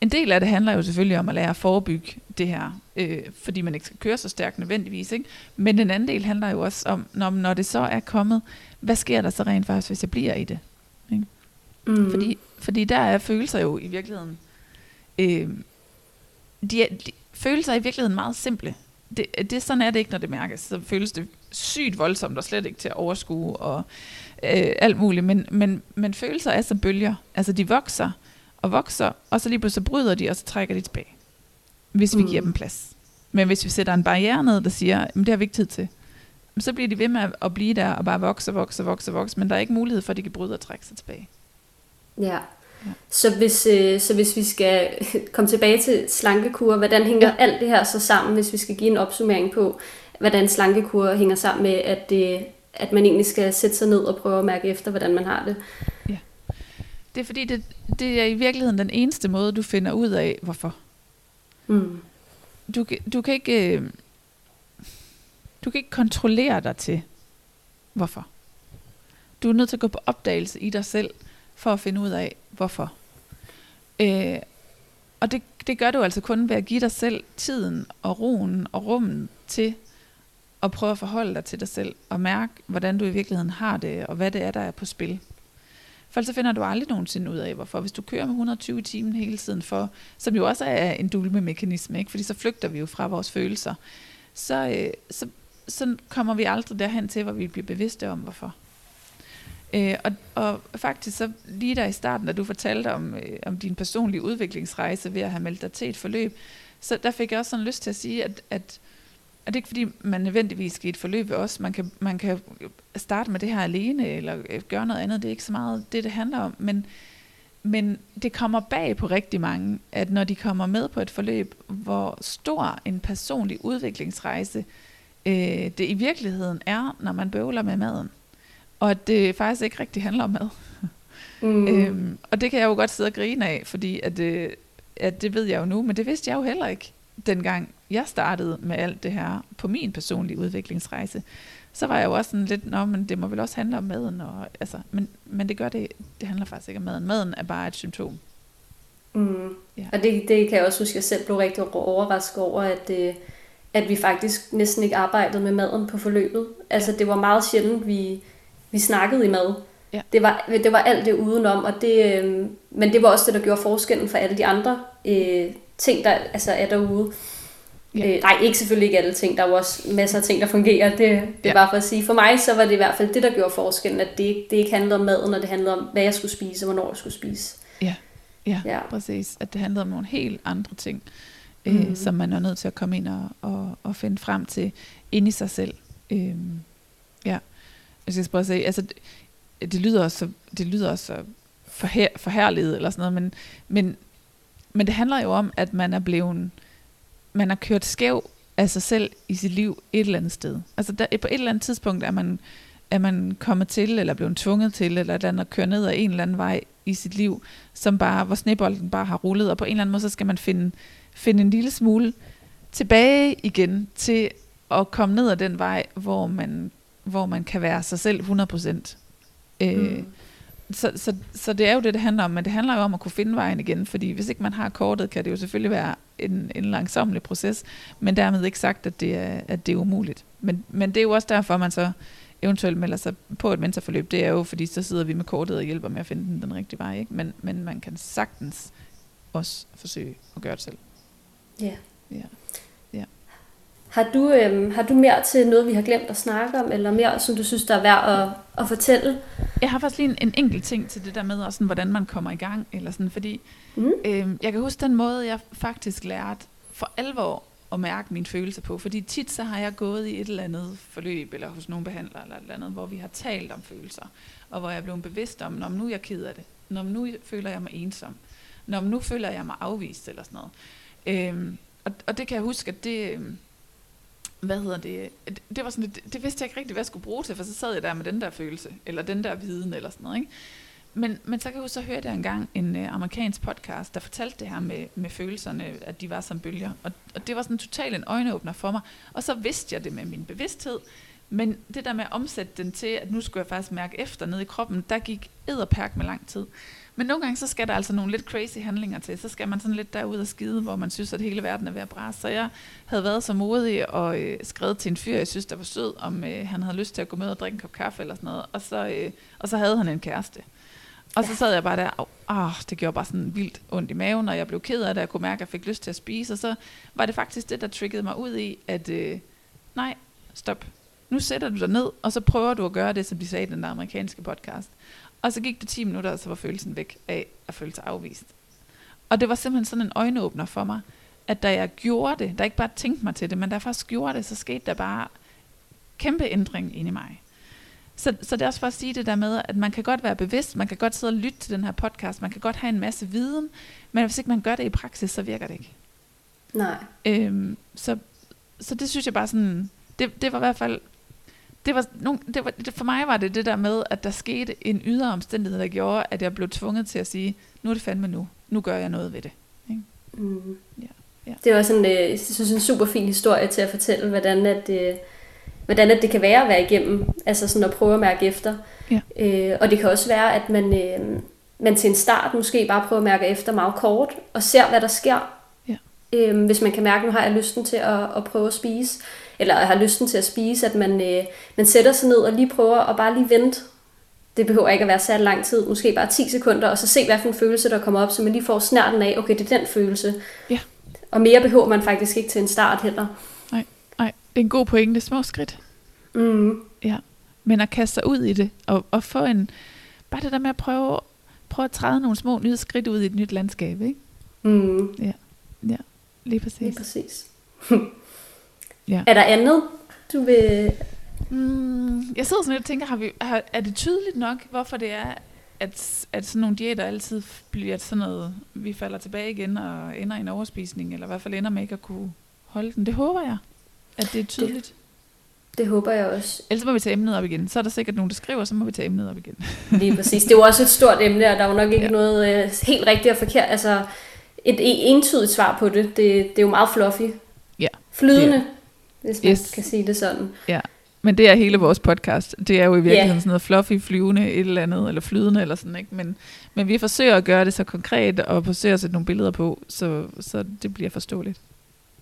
en del af det handler jo selvfølgelig om at lære at forebygge det her, øh, fordi man ikke skal køre så stærkt nødvendigvis. Ikke? Men den anden del handler jo også om, når, når det så er kommet, hvad sker der så rent faktisk, hvis jeg bliver i det? Ikke? Mm. Fordi, fordi der er følelser jo i virkeligheden... Øh, de, er, de, følelser er i virkeligheden meget simple. Det, det, sådan er det ikke, når det mærkes. Så føles det sygt voldsomt og slet ikke til at overskue og øh, alt muligt. Men, men, men følelser er som bølger. Altså de vokser og vokser, og så lige pludselig bryder de, og så trækker de tilbage. Hvis vi mm. giver dem plads. Men hvis vi sætter en barriere ned, der siger, at det har vi ikke tid til, så bliver de ved med at blive der og bare vokse vokse vokse vokse, men der er ikke mulighed for, at de kan bryde og trække sig tilbage. Ja. Så hvis, øh, så hvis vi skal komme tilbage til slankekur, hvordan hænger ja. alt det her så sammen, hvis vi skal give en opsummering på, hvordan slankekur hænger sammen med, at, det, at man egentlig skal sætte sig ned og prøve at mærke efter, hvordan man har det? Ja. Det er fordi, det, det er i virkeligheden den eneste måde, du finder ud af, hvorfor. Mm. Du, du kan ikke... Øh, du kan ikke kontrollere dig til, hvorfor. Du er nødt til at gå på opdagelse i dig selv, for at finde ud af, hvorfor. Øh, og det, det gør du altså kun ved at give dig selv tiden og roen og rummen til at prøve at forholde dig til dig selv og mærke, hvordan du i virkeligheden har det, og hvad det er, der er på spil. For så finder du aldrig nogensinde ud af, hvorfor. Hvis du kører med 120 timer hele tiden for, som jo også er en dulme-mekanisme, ikke? fordi så flygter vi jo fra vores følelser, så, øh, så, så kommer vi aldrig derhen til, hvor vi bliver bevidste om, hvorfor. Øh, og, og faktisk så lige der i starten, da du fortalte om, øh, om din personlige udviklingsrejse ved at have meldt dig til et forløb, så der fik jeg også sådan lyst til at sige, at, at, at det ikke fordi, man nødvendigvis skal i et forløb ved os. Man kan, man kan starte med det her alene, eller øh, gøre noget andet. Det er ikke så meget det, det handler om. Men, men det kommer bag på rigtig mange, at når de kommer med på et forløb, hvor stor en personlig udviklingsrejse øh, det i virkeligheden er, når man bøvler med maden og at det faktisk ikke rigtig handler om mad. Mm. øhm, og det kan jeg jo godt sidde og grine af, fordi at, øh, at det ved jeg jo nu, men det vidste jeg jo heller ikke, dengang jeg startede med alt det her på min personlige udviklingsrejse. Så var jeg jo også sådan lidt, nå, men det må vel også handle om maden. Og, altså, men, men det gør det, det handler faktisk ikke om maden. Maden er bare et symptom. Mm. Ja. Og det, det kan jeg også huske, at jeg selv blev rigtig overrasket over, at, øh, at vi faktisk næsten ikke arbejdede med maden på forløbet. Altså det var meget sjældent, vi vi snakkede i mad. Ja. Det, var, det var alt det udenom, og det, øh, men det var også det, der gjorde forskellen for alle de andre øh, ting, der altså er derude. Ja. Øh, nej, ikke selvfølgelig ikke alle ting. Der er jo også masser af ting, der fungerer. Det, det er Ja. bare for at sige. For mig så var det i hvert fald det, der gjorde forskellen, at det, ikke- det ikke handlede om maden, og det handlede om, hvad jeg skulle spise, og hvornår jeg skulle spise. Ja, Ja. ja, præcis. At det handlede om nogle helt andre ting, øh, Mhm. som man er nødt til at komme ind og, og, og finde frem til inde i sig selv. Øh, ja, jeg skal prøve at sige, altså, det, det lyder også så, det lyder også så forher, forherliget eller sådan noget, men, men, men det handler jo om, at man er blevet, man har kørt skæv af sig selv i sit liv et eller andet sted. Altså der, på et eller andet tidspunkt er man, er man kommet til, eller blevet tvunget til, eller et eller andet at køre ned ad en eller anden vej i sit liv, som bare, hvor snebolden bare har rullet, og på en eller anden måde, så skal man finde, finde en lille smule tilbage igen til at komme ned ad den vej, hvor man, hvor man kan være sig selv 100%. Øh, Mm. så, så, så det er jo det, det handler om, men det handler jo om at kunne finde vejen igen, fordi hvis ikke man har kortet, kan det jo selvfølgelig være en, en langsomlig proces, men dermed ikke sagt, at det er, at det er umuligt. Men, men det er jo også derfor, man så eventuelt melder sig på et mentorforløb, det er jo, fordi så sidder vi med kortet og hjælper med at finde den, den rigtige vej, ikke? Men, men man kan sagtens også forsøge at gøre det selv. Ja. Ja. Har du, øhm, har du mere til noget, vi har glemt at snakke om, eller mere, som du synes, der er værd at, at fortælle? Jeg har faktisk lige en, en enkelt ting til det der med, også sådan, hvordan man kommer i gang, eller sådan, fordi Mm. Øhm, jeg kan huske den måde, jeg faktisk lærte for alvor at mærke mine følelser på. Fordi tit så har jeg gået i et eller andet forløb, eller hos nogle behandlere, eller et eller andet, hvor vi har talt om følelser. Og hvor jeg er blevet bevidst om, når nu er jeg ked af det. Når nu føler jeg mig ensom. Når nu føler jeg mig afvist, eller sådan noget. Øhm, og, og det kan jeg huske, at det... øhm, hvad hedder det? Det, det var sådan det, det vidste jeg ikke rigtigt, hvad jeg skulle bruge til, for så sad jeg der med den der følelse, eller den der viden, eller sådan noget, ikke? Men, men så kan jeg huske, så hørte jeg engang en øh, amerikansk podcast, der fortalte det her med, med følelserne, at de var som bølger. Og, og det var sådan totalt en øjenåbner for mig. Og så vidste jeg det med min bevidsthed. Men det der med at omsætte den til, at nu skulle jeg faktisk mærke efter nede i kroppen, der gik edderpærk med lang tid. Men nogle gange, så skal der altså nogle lidt crazy handlinger til. Så skal man sådan lidt derud og skide, hvor man synes, at hele verden er ved at brase. Så jeg havde været så modig og øh, skrevet til en fyr, jeg synes, der var sød, om øh, han havde lyst til at gå med og drikke en kop kaffe eller sådan noget. Og så, øh, og så havde han en kæreste. Og så sad jeg bare der, oh, det gjorde bare sådan vildt ondt i maven, og jeg blev ked af det, jeg kunne mærke, at jeg fik lyst til at spise, og så var det faktisk det, der triggede mig ud i, at øh, nej, stop. Nu sætter du dig ned, og så prøver du at gøre det, som de sagde i den amerikanske podcast. Og så gik det 10 minutter, og så var følelsen væk af at føle sig afvist. Og det var simpelthen sådan en øjenåbner for mig, at da jeg gjorde det, der ikke bare tænkte mig til det, men da jeg faktisk gjorde det, så skete der bare kæmpe ændring inde i mig. Så, så det er også for at sige det der med, at man kan godt være bevidst, man kan godt sidde og lytte til den her podcast, man kan godt have en masse viden, men hvis ikke man gør det i praksis, så virker det ikke. Nej. Øhm, så, så det synes jeg bare sådan, det, det var i hvert fald, det var, nogle, det var, det, for mig var det det der med, at der skete en ydre omstændighed, der gjorde, at jeg blev tvunget til at sige, nu er det fandme nu, nu gør jeg noget ved det. Mm. Ja, ja. Det var sådan, øh, jeg synes, en super fin historie til at fortælle, hvordan at, øh, hvordan at det kan være at være igennem, altså sådan at prøve at mærke efter. Ja. Øh, og det kan også være, at man, øh, man til en start måske bare prøver at mærke efter meget kort, og ser, hvad der sker. Ja. Øh, hvis man kan mærke, nu har jeg lysten til at, at prøve at spise, eller har lysten til at spise, at man, øh, man sætter sig ned og lige prøver at bare lige vente. Det behøver ikke at være særlig lang tid, måske bare 10 sekunder, og så se, hvad for en følelse, der kommer op, så man lige får snærten af, okay, det er den følelse. Ja. Og mere behøver man faktisk ikke til en start heller. Nej, det er en god pointe, små skridt. Mm. Ja, men at kaste sig ud i det, og, og få en, bare det der med at prøve, prøve at træde nogle små nye skridt ud i et nyt landskab, ikke? Mm. Lige præcis. Lige præcis. Ja. Er der andet, du vil... Mm, jeg sidder sådan lidt og tænker, har vi, har, er det tydeligt nok, hvorfor det er, at, at sådan nogle diæter altid bliver sådan noget, vi falder tilbage igen og ender i en overspisning, eller i hvert fald ender med ikke at kunne holde den. Det håber jeg, at det er tydeligt. Det. Det håber jeg også. Ellers må vi tage emnet op igen. Så er der sikkert nogen, der skriver, så må vi tage emnet op igen. Lige præcis. Det er jo også et stort emne, og der er jo nok ikke Ja. noget øh, helt rigtigt og forkert. Altså, et entydigt svar på det, det, det er jo meget fluffy. Ja. Flydende, hvis man Yes. kan sige det sådan. Men det er hele vores podcast. Det er jo i virkeligheden Ja. sådan noget fluffy, flyvende, et eller andet, eller flydende, eller sådan, ikke? Men, men vi forsøger at gøre det så konkret, og forsøger at sætte nogle billeder på, så, så det bliver forståeligt.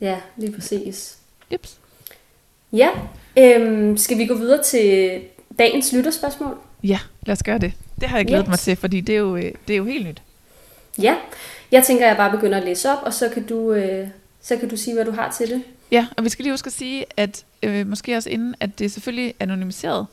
Ja, lige præcis. Jeps. Ja, øhm, skal vi gå videre til dagens lytterspørgsmål? Ja, lad os gøre det. Det har jeg glædet Yes. mig til, fordi det er, jo, øh, det er jo helt nyt. Ja, jeg tænker, at jeg bare begynder at læse op, og så kan du, øh, så kan du sige, hvad du har til det. Ja, og vi skal lige huske at sige, at øh, måske også inden, at det er selvfølgelig anonymiseret,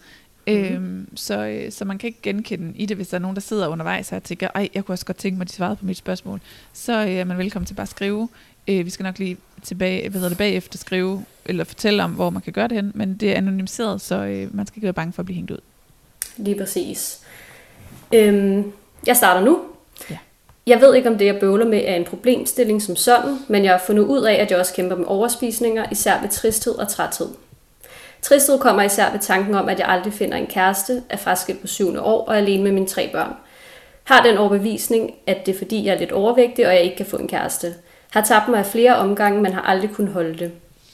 Øhm, så, øh, så man kan ikke genkende i det, hvis der er nogen, der sidder undervejs og tænker, ej, jeg kunne også godt tænke mig, at de svarede på mit spørgsmål. Så øh, er man velkommen til bare at skrive. Øh, vi skal nok lige tilbage, hvad hedder det, bagefter skrive, eller fortælle om, hvor man kan gøre det hen, men det er anonymiseret, så øh, man skal ikke være bange for at blive hængt ud. Lige præcis. Øhm, jeg starter nu. Jeg ved ikke, om det, jeg bøvler med, er en problemstilling som sådan, men jeg har fundet ud af, at jeg også kæmper med overspisninger, især ved tristhed og træthed. Tristhed kommer især ved tanken om, at jeg aldrig finder en kæreste, er fraskilt på syvende år og er alene med mine tre børn. Har den overbevisning, at det er fordi, jeg er lidt overvægtig, og jeg ikke kan få en kæreste. Har tabt mig af flere omgange, men har aldrig kunnet holde det.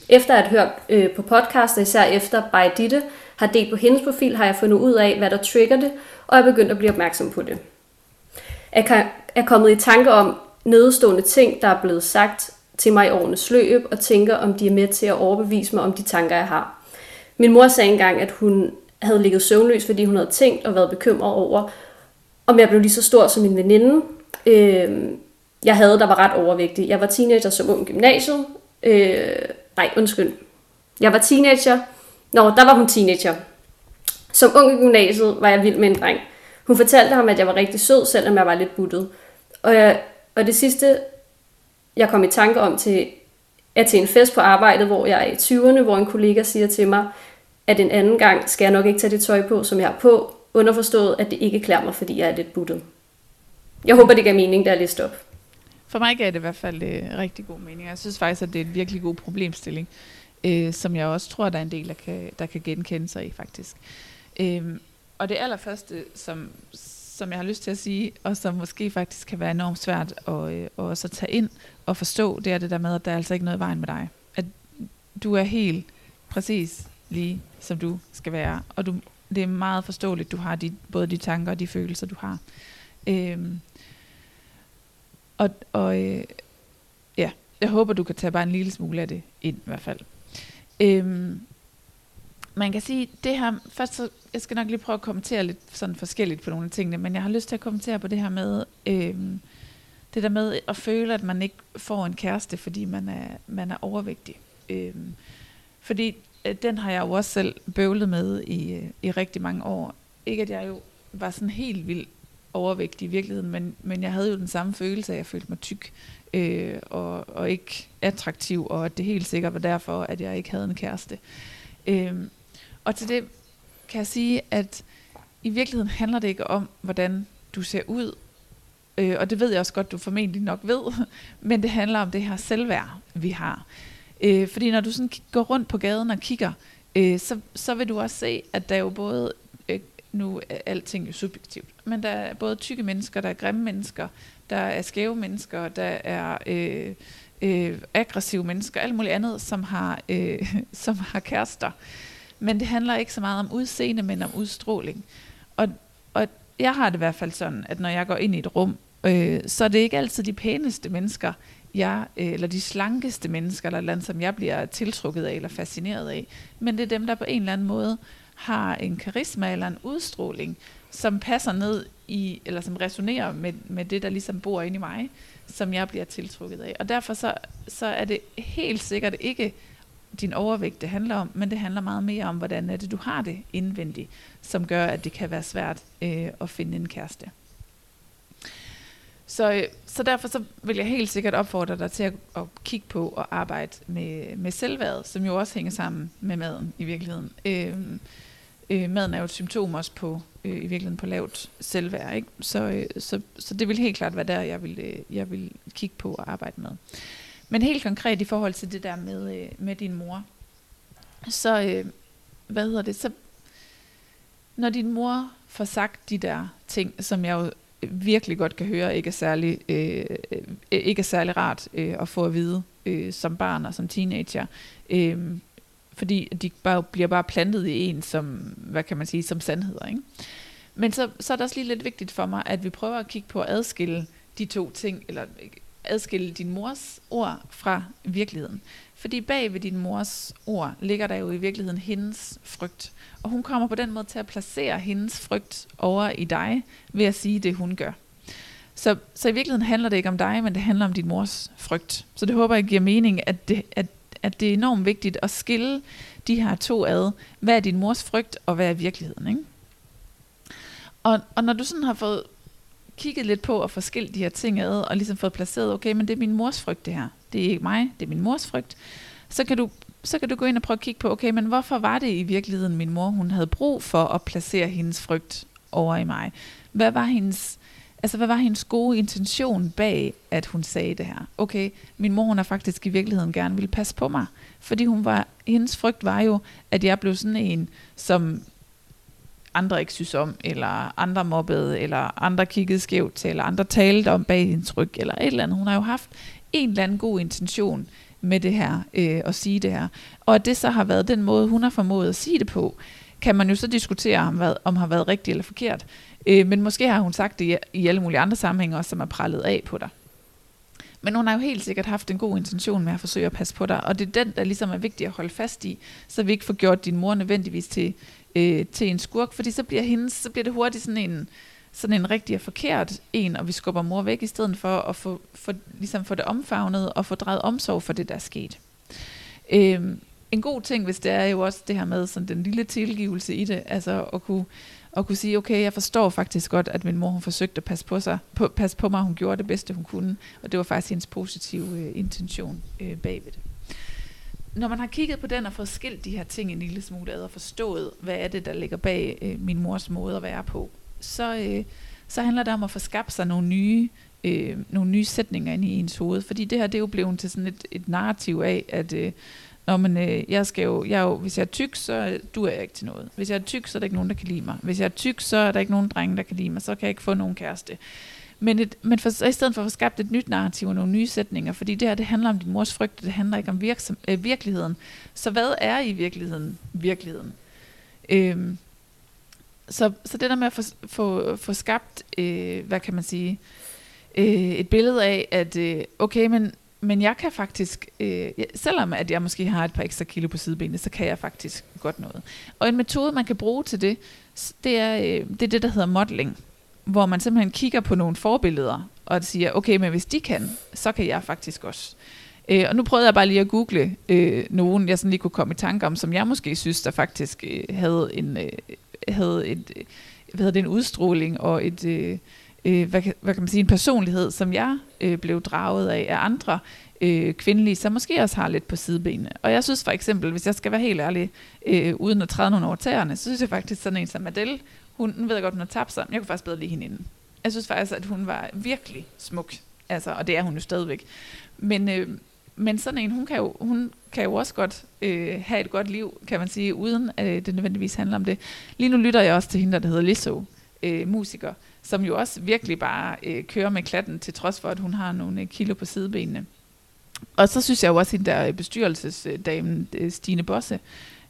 Efter at have hørt øh, på podcast, og især efter By Ditte har delt på hendes profil, har jeg fundet ud af, hvad der trigger det, og er begyndt at blive opmærksom på det. Jeg kan- er kommet i tanke om nedstående ting, der er blevet sagt til mig i årenes løb, og tænker, om de er med til at overbevise mig om de tanker, jeg har. Min mor sagde engang, at hun havde ligget søvnløs, fordi hun havde tænkt og været bekymret over, om jeg blev lige så stor som min veninde. Øh, jeg havde, der var ret overvægtig. Jeg var teenager som ung gymnasium. gymnasiet. Øh, nej, undskyld. Jeg var teenager. Nå, der var hun teenager. Som ung i gymnasiet var jeg vild med en dreng. Hun fortalte ham, at jeg var rigtig sød, selvom jeg var lidt buttet. Og, jeg, og det sidste, jeg kom i tanke om til, er til en fest på arbejdet, hvor jeg er i 20'erne, hvor en kollega siger til mig, at en anden gang skal jeg nok ikke tage det tøj på, som jeg har på, underforstået, at det ikke klæder mig, fordi jeg er lidt buttet. Jeg håber, det gav mening, da jeg læste op. For mig gav det i hvert fald øh, rigtig god mening. Jeg synes faktisk, at det er en virkelig god problemstilling, øh, som jeg også tror, der er en del, der kan, der kan genkende sig i faktisk. Øh, og det allerførste, som, som jeg har lyst til at sige, og som måske faktisk kan være enormt svært at, øh, at også tage ind og forstå, det er det der med, at der er altså ikke noget i vejen med dig. At du er helt præcis lige, som du skal være. Og du, det er meget forståeligt, du har de, både de tanker og de følelser, du har. Øhm, og og øh, ja, jeg håber, du kan tage bare en lille smule af det ind i hvert fald. Øhm, man kan sige, det her, først så, jeg skal nok lige prøve at kommentere lidt sådan forskelligt på nogle af tingene, men jeg har lyst til at kommentere på det her med, øh, det der med at føle, at man ikke får en kæreste, fordi man er, man er overvægtig. Øh, fordi øh, den har jeg jo også selv bøvlet med i, øh, i rigtig mange år. Ikke at jeg jo var sådan helt vildt overvægtig i virkeligheden, men, men jeg havde jo den samme følelse af, at jeg følte mig tyk øh, og, og ikke attraktiv, og at det helt sikkert var derfor, at jeg ikke havde en kæreste. Øh, og til det kan jeg sige, at i virkeligheden handler det ikke om, hvordan du ser ud, øh, og det ved jeg også godt, du formentlig nok ved, men det handler om det her selvværd, vi har. Øh, fordi når du sådan går rundt på gaden og kigger, øh, så, så vil du også se, at der er jo både, øh, nu er alting jo subjektivt, men der er både tykke mennesker, der er grimme mennesker, der er skæve mennesker, der er øh, øh, aggressive mennesker, alt muligt andet, som har, øh, som har kærester. Men det handler ikke så meget om udseende, men om udstråling. Og, og jeg har det i hvert fald sådan, at når jeg går ind i et rum, øh, så er det ikke altid de pæneste mennesker, jeg, øh, eller de slankeste mennesker, eller andet, som jeg bliver tiltrukket af eller fascineret af. Men det er dem, der på en eller anden måde har en karisma eller en udstråling, som passer ned i, eller som resonerer med, med det, der ligesom bor inde i mig, som jeg bliver tiltrukket af. Og derfor så, så er det helt sikkert ikke din overvægt, det handler om, men det handler meget mere om, hvordan er det, du har det indvendigt, som gør, at det kan være svært øh, at finde en kæreste. Så, øh, så derfor så vil jeg helt sikkert opfordre dig til at, at kigge på og arbejde med, med selvværd, som jo også hænger sammen med maden i virkeligheden. Øh, øh, maden er jo et symptom også på øh, i virkeligheden på lavt selvværd, ikke? Så, øh, så, så det vil helt klart være der, jeg vil, øh, jeg vil kigge på og arbejde med. Men helt konkret i forhold til det der med, øh, med din mor, så, øh, hvad hedder det, så når din mor får sagt de der ting, som jeg jo øh, virkelig godt kan høre, ikke er særlig, øh, øh, ikke er særlig rart øh, at få at vide øh, som barn og som teenager, øh, fordi de bare, bliver bare plantet i en som, hvad kan man sige, som sandheder. Ikke? Men så, så er det også lige lidt vigtigt for mig, at vi prøver at kigge på at adskille de to ting, eller adskille din mors ord fra virkeligheden. Fordi bag ved din mors ord ligger der jo i virkeligheden hendes frygt. Og hun kommer på den måde til at placere hendes frygt over i dig ved at sige det, hun gør. Så, så i virkeligheden handler det ikke om dig, men det handler om din mors frygt. Så det håber jeg giver mening, at det, at, at det er enormt vigtigt at skille de her to ad. Hvad er din mors frygt, og hvad er virkeligheden? Ikke? Og, og når du sådan har fået kigget lidt på at få skilt de her ting ad, og ligesom fået placeret, okay, men det er min mors frygt det her. Det er ikke mig, det er min mors frygt. Så kan du så kan du gå ind og prøve at kigge på, okay, men hvorfor var det i virkeligheden min mor, hun havde brug for at placere hendes frygt over i mig? Hvad var hendes, altså hvad var hendes gode intention bag, at hun sagde det her? Okay, min mor, hun har faktisk i virkeligheden gerne ville passe på mig, fordi hun var, hendes frygt var jo, at jeg blev sådan en, som andre ikke synes om, eller andre mobbede, eller andre kiggede skævt til, eller andre talte om bag hendes ryg, eller et eller andet. Hun har jo haft en eller anden god intention med det her, øh, at sige det her. Og at det så har været den måde, hun har formået at sige det på, kan man jo så diskutere, om, hvad, om har været rigtigt eller forkert. Øh, men måske har hun sagt det i, i alle mulige andre sammenhænge også, som er prallet af på dig. Men hun har jo helt sikkert haft en god intention med at forsøge at passe på dig, og det er den, der ligesom er vigtig at holde fast i, så vi ikke får gjort din mor nødvendigvis til, øh, til en skurk, fordi så bliver, hendes, så bliver det hurtigt sådan en, sådan en rigtig og forkert en, og vi skubber mor væk, i stedet for at få, for, ligesom få det omfavnet og få drejet omsorg for det, der er sket. Øhm, en god ting, hvis det er jo også det her med sådan den lille tilgivelse i det, altså at kunne, at kunne sige, okay, jeg forstår faktisk godt, at min mor hun forsøgte at passe på, sig, på, passe på mig, hun gjorde det bedste, hun kunne, og det var faktisk hendes positive øh, intention øh, bagved det. Når man har kigget på den og fået skilt de her ting en lille smule ad og forstået, hvad er det, der ligger bag øh, min mors måde at være på, så, øh, så handler det om at få skabt sig nogle nye, øh, nogle nye sætninger ind i ens hoved. Fordi det her, det er jo blevet til sådan et, et narrativ af, at øh, når man, øh, jeg skal jo, jeg er jo, hvis jeg er tyk, så du er jeg ikke til noget. Hvis jeg er tyk, så er der ikke nogen, der kan lide mig. Hvis jeg er tyk, så er der ikke nogen drenge, der kan lide mig. Så kan jeg ikke få nogen kæreste. Men, et, men for, i stedet for at få skabt et nyt narrativ og nogle nye sætninger, fordi det her, det handler om din mors frygt, det handler ikke om virksom, øh, virkeligheden. Så hvad er i virkeligheden virkeligheden? Øhm, så, så det der med at få, få, få skabt, øh, hvad kan man sige, øh, et billede af, at øh, okay, men, men jeg kan faktisk, øh, selvom at jeg måske har et par ekstra kilo på sidebenet, så kan jeg faktisk godt noget. Og en metode, man kan bruge til det, det er øh, det, er det der hedder modeling, hvor man simpelthen kigger på nogle forbilleder, og siger, okay, men hvis de kan, så kan jeg faktisk også. Øh, og nu prøvede jeg bare lige at google øh, nogen, jeg sådan lige kunne komme i tanke om, som jeg måske synes, der faktisk øh, havde en, øh, havde et, øh, hvad hedder det, en udstråling og et, øh, øh, hvad, kan, hvad kan man sige, en personlighed, som jeg øh, blev draget af af andre øh, kvindelige, som måske også har lidt på sidebenene. Og jeg synes for eksempel, hvis jeg skal være helt ærlig, øh, uden at træde nogle over tæerne, så synes jeg faktisk sådan en som Adele, hun, ved jeg godt, hun har tabt sig, men jeg kunne faktisk bedre lide hende inden. Jeg synes faktisk, at hun var virkelig smuk. Altså, og det er hun jo stadigvæk. Men, øh, men sådan en, hun kan jo, hun kan jo også godt øh, have et godt liv, kan man sige, uden at øh, det nødvendigvis handler om det. Lige nu lytter jeg også til hende, der hedder Lizzo, øh, musiker, som jo også virkelig bare øh, kører med klatten, til trods for, at hun har nogle øh, kilo på sidebenene. Og så synes jeg jo også, at der øh, bestyrelsesdamen, øh, Stine Bosse,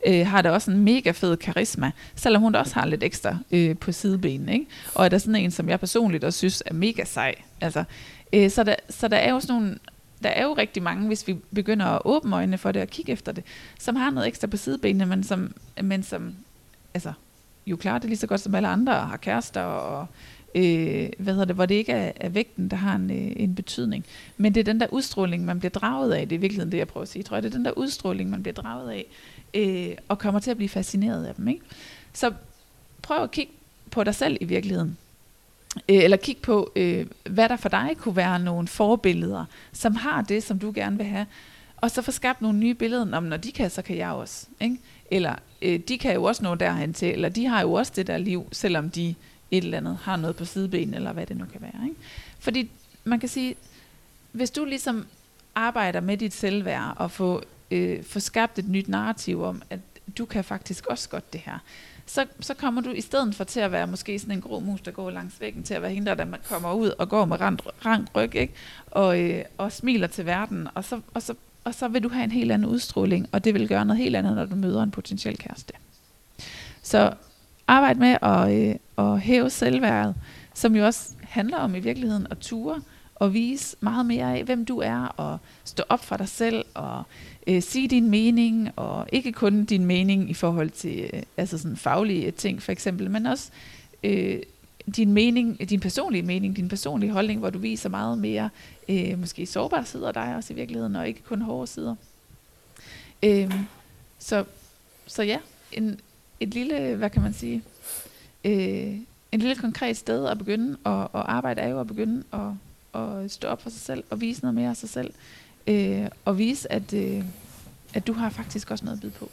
øh, har da også en mega fed karisma, selvom hun også har lidt ekstra øh, på sidebenene. Ikke? Og er der sådan en, som jeg personligt også synes er mega sej. Altså, øh, så, der, så der er jo sådan nogle der er jo rigtig mange, hvis vi begynder at åbne øjnene for det og kigge efter det, som har noget ekstra på sidebenene, men som, men som altså, jo klarer det lige så godt som alle andre, har kærester og øh, hvad hedder det, hvor det ikke er, er vægten, der har en, øh, en betydning. Men det er den der udstråling, man bliver draget af, det er i virkeligheden det, jeg prøver at sige, tror jeg, det er den der udstråling, man bliver draget af, øh, og kommer til at blive fascineret af dem. Ikke? Så prøv at kigge på dig selv i virkeligheden. Øh, eller kig på, øh, hvad der for dig kunne være nogle forbilleder, som har det, som du gerne vil have. Og så få skabt nogle nye billeder om, når de kan, så kan jeg også. Ikke? Eller øh, de kan jo også nå derhen til, eller de har jo også det der liv, selvom de et eller andet har noget på sideben, eller hvad det nu kan være. Ikke? Fordi man kan sige, hvis du ligesom arbejder med dit selvværd, og få, øh, få skabt et nyt narrativ om, at du kan faktisk også godt det her, så, så kommer du i stedet for til at være måske sådan en grå mus, der går langs væggen, til at være hende, der, man kommer ud og går med rank ryg, ikke? Og, øh, og smiler til verden, og så, og, så, og så vil du have en helt anden udstråling, og det vil gøre noget helt andet, når du møder en potentiel kæreste. Så arbejde med at, øh, at hæve selvværdet, som jo også handler om i virkeligheden at ture at vise meget mere af, hvem du er, og stå op for dig selv, og øh, sige din mening, og ikke kun din mening i forhold til øh, altså sådan faglige ting for eksempel, men også øh, din mening, din personlige mening, din personlige holdning, hvor du viser meget mere øh, måske sårbare sider af dig også i virkeligheden, og ikke kun hårde sider. Øh, så, så ja, en, et lille, hvad kan man sige, øh, en lille konkret sted at begynde at, at arbejde er jo at begynde at, at stå op for sig selv og vise noget mere af sig selv. Øh, og vise, at, øh, at du har faktisk også noget at byde på.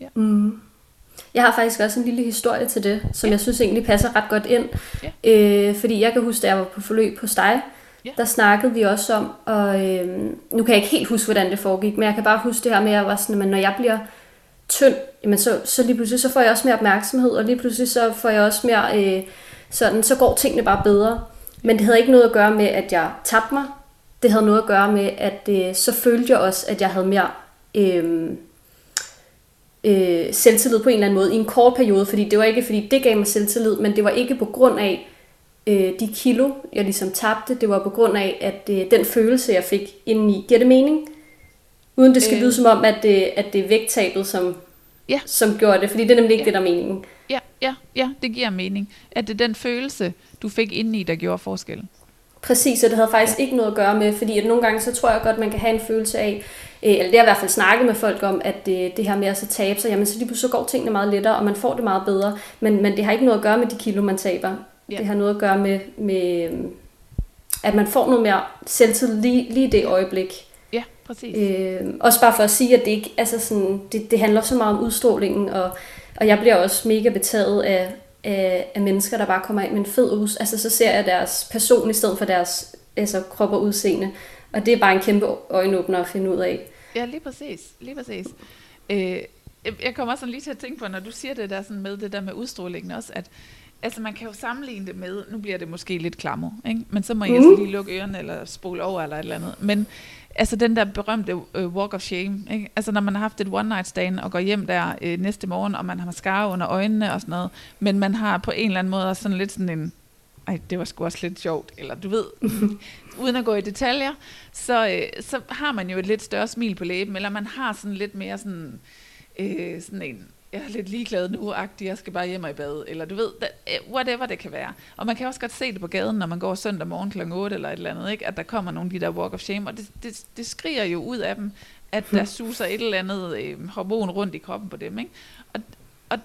Ja. Mm. Jeg har faktisk også en lille historie til det, som ja. jeg synes egentlig passer ret godt ind. Ja. Øh, fordi jeg kan huske, da jeg var på forløb hos dig, ja. der snakkede vi også om, og øh, nu kan jeg ikke helt huske, hvordan det foregik, men jeg kan bare huske det her med, at jeg var sådan, at når jeg bliver tynd, jamen så, så lige pludselig så får jeg også mere opmærksomhed, og lige pludselig så får jeg også mere øh, sådan, så går tingene bare bedre. Men det havde ikke noget at gøre med, at jeg tabte mig. Det havde noget at gøre med, at øh, så følte jeg også, at jeg havde mere øh, øh, selvtillid på en eller anden måde i en kort periode, fordi det var ikke, fordi det gav mig selvtillid, men det var ikke på grund af øh, de kilo, jeg ligesom tabte, det var på grund af, at øh, den følelse, jeg fik indeni, giver det mening? Uden det skal øh. lyde som om, at det, at det er vægttabet, som, ja. som gjorde det, fordi det er nemlig ikke ja. det, der er meningen. Ja, ja, ja, det giver mening. At det er den følelse, du fik indeni, der gjorde forskellen. Præcis, og det havde faktisk ikke noget at gøre med, fordi at nogle gange, så tror jeg godt, man kan have en følelse af, øh, eller det har i hvert fald snakket med folk om, at det, det her med at så tabe sig, jamen så, lige så går tingene meget lettere, og man får det meget bedre, men, men det har ikke noget at gøre med de kilo, man taber. Ja. Det har noget at gøre med, med, at man får noget mere selvtid lige, lige det øjeblik. Ja, præcis. Øh, også bare for at sige, at det ikke, altså sådan, det, det handler så meget om udstrålingen, og, og jeg bliver også mega betaget af, af, af mennesker, der bare kommer ind med en fed ud. Altså så ser jeg deres person i stedet for deres altså, krop og udseende. Og det er bare en kæmpe øjenåbner at finde ud af. Ja, lige præcis. Lige præcis. Øh, jeg kommer også lige til at tænke på, når du siger det der sådan med det der med udstrålingen også, at altså man kan jo sammenligne det med, nu bliver det måske lidt klammer, ikke? men så må mm. jeg så lige lukke ørerne eller spole over eller et eller andet. Men altså den der berømte uh, walk of shame, ikke? altså når man har haft et one night stand og går hjem der uh, næste morgen, og man har mascara under øjnene og sådan noget, men man har på en eller anden måde sådan lidt sådan en, ej, det var sgu også lidt sjovt, eller du ved, uden at gå i detaljer, så, uh, så har man jo et lidt større smil på læben, eller man har sådan lidt mere sådan, uh, sådan en, jeg er lidt ligeglad nu, agtig, jeg skal bare hjem og i bad, eller du ved, whatever det kan være. Og man kan også godt se det på gaden, når man går søndag morgen kl. 8 eller et eller andet, ikke? at der kommer nogle af de der walk of shame, og det, det, det skriger jo ud af dem, at der suser et eller andet øh, hormon rundt i kroppen på dem. Ikke? Og, og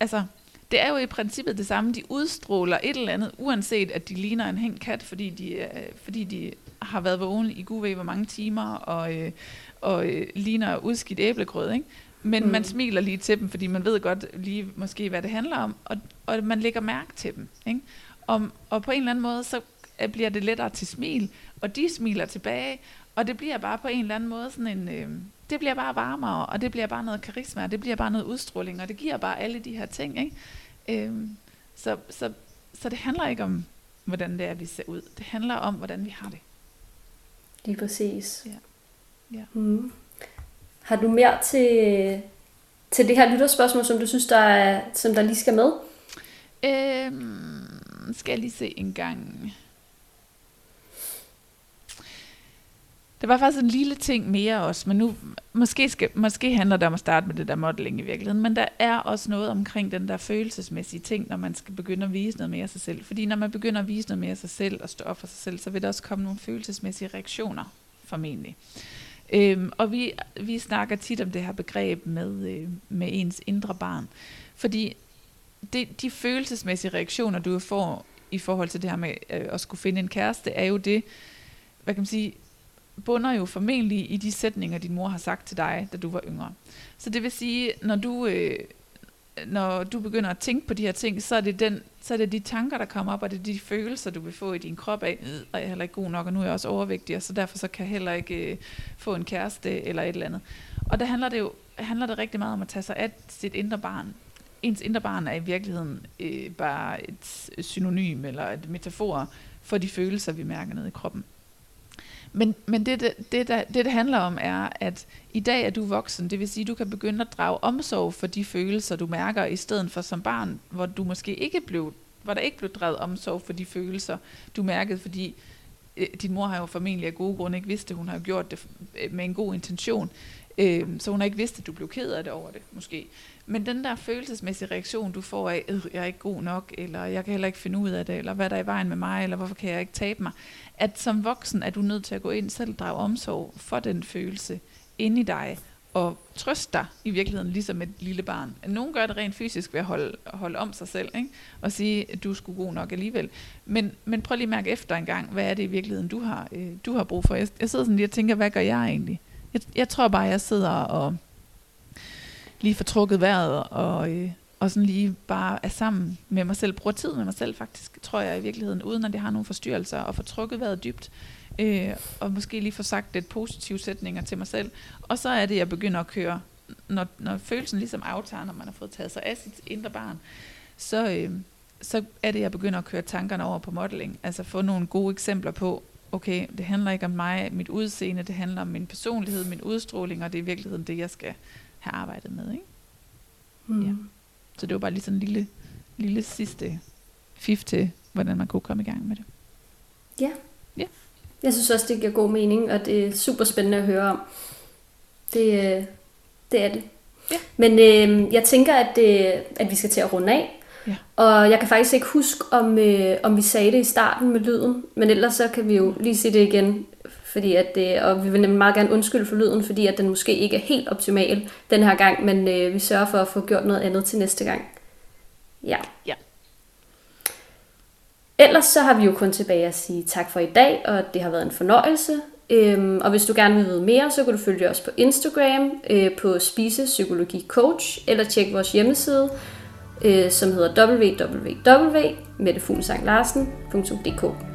altså, det er jo i princippet det samme. De udstråler et eller andet, uanset at de ligner en hængt kat, fordi de, øh, fordi de har været vågne i gud ved hvor mange timer, og, øh, og øh, ligner udskidt æblegrød. Ikke? Men mm. man smiler lige til dem, fordi man ved godt lige måske, hvad det handler om, og, og man lægger mærke til dem. Ikke? Og, og på en eller anden måde, så bliver det lettere til smil, og de smiler tilbage, og det bliver bare på en eller anden måde sådan en... Øh, det bliver bare varmere, og det bliver bare noget karisma, og det bliver bare noget udstråling, og det giver bare alle de her ting. Ikke? Øh, så, så, så det handler ikke om, hvordan det er, vi ser ud. Det handler om, hvordan vi har det. Lige præcis. Ja. ja. Mm. Har du mere til, til det her lytterspørgsmål, som du synes, der, er, som der lige skal med? Øhm, skal jeg lige se en gang. Det var faktisk en lille ting mere også, men nu måske, skal, måske handler det om at starte med det der modeling i virkeligheden, men der er også noget omkring den der følelsesmæssige ting, når man skal begynde at vise noget mere af sig selv. Fordi når man begynder at vise noget mere af sig selv og stå op for sig selv, så vil der også komme nogle følelsesmæssige reaktioner, formentlig. Øhm, og vi, vi snakker tit om det her begreb med, øh, med ens indre barn. Fordi det, de følelsesmæssige reaktioner, du får i forhold til det her med øh, at skulle finde en kæreste, er jo det, hvad kan man sige, bunder jo formentlig i de sætninger, din mor har sagt til dig, da du var yngre. Så det vil sige, når du øh, når du begynder at tænke på de her ting, så er det, den, så er det de tanker, der kommer op, og det er de følelser, du vil få i din krop af, og jeg er heller ikke god nok, og nu er jeg også overvægtig, og så derfor så kan jeg heller ikke øh, få en kæreste eller et eller andet. Og der handler det jo handler det rigtig meget om at tage sig af sit indre barn. Ens indre barn er i virkeligheden øh, bare et synonym eller et metafor for de følelser, vi mærker nede i kroppen. Men, men det, det, det, der, det, det handler om, er, at i dag er du voksen. Det vil sige, at du kan begynde at drage omsorg for de følelser, du mærker, i stedet for som barn, hvor du måske ikke blev, hvor der ikke blev drevet omsorg for de følelser, du mærkede, fordi øh, din mor har jo formentlig af gode grunde ikke vidst det, hun har gjort det øh, med en god intention, øh, så hun har ikke vidst, at du blev ked af det over det, måske. Men den der følelsesmæssige reaktion, du får af, øh, jeg er ikke god nok, eller jeg kan heller ikke finde ud af det, eller hvad er der i vejen med mig, eller hvorfor kan jeg ikke tabe mig, at som voksen er du nødt til at gå ind selv drage omsorg for den følelse inde i dig, og trøste dig i virkeligheden, ligesom et lille barn. Nogle gør det rent fysisk ved at holde, holde om sig selv, ikke? og sige, at du skulle god nok alligevel. Men, men prøv lige at mærke efter en gang, hvad er det i virkeligheden, du har, øh, du har brug for. Jeg, jeg sidder sådan lige og tænker, hvad gør jeg egentlig? Jeg, jeg tror bare, jeg sidder og lige får trukket vejret, og, øh, og sådan lige bare er sammen med mig selv, bruger tid med mig selv faktisk, tror jeg i virkeligheden, uden at det har nogle forstyrrelser, og får trukket vejret dybt, øh, og måske lige få sagt lidt positive sætninger til mig selv. Og så er det, jeg begynder at køre, når, når følelsen ligesom aftager, når man har fået taget sig af sit indre barn, så, øh, så er det, jeg begynder at køre tankerne over på modeling. Altså få nogle gode eksempler på, okay, det handler ikke om mig, mit udseende, det handler om min personlighed, min udstråling, og det er i virkeligheden det, jeg skal have arbejdet med. Ikke? Mm. Ja. Så det var bare lige sådan en lille, lille sidste fif til, hvordan man kunne komme i gang med det. Ja. ja. Jeg synes også, det giver god mening, og det er super spændende at høre om. Det, øh, det er det. Ja. Men øh, jeg tænker, at, det, at vi skal til at runde af. Ja. Og jeg kan faktisk ikke huske, om, øh, om vi sagde det i starten med lyden, men ellers så kan vi jo lige sige det igen. Fordi at det, og vi vil nemlig meget gerne undskylde for lyden, fordi at den måske ikke er helt optimal den her gang, men øh, vi sørger for at få gjort noget andet til næste gang. Ja. ja. Ellers så har vi jo kun tilbage at sige tak for i dag, og det har været en fornøjelse. Øhm, og hvis du gerne vil vide mere, så kan du følge os på Instagram øh, på Spise Psykologi Coach, eller tjek vores hjemmeside, øh, som hedder www.mettefuglsanglarsen.dk.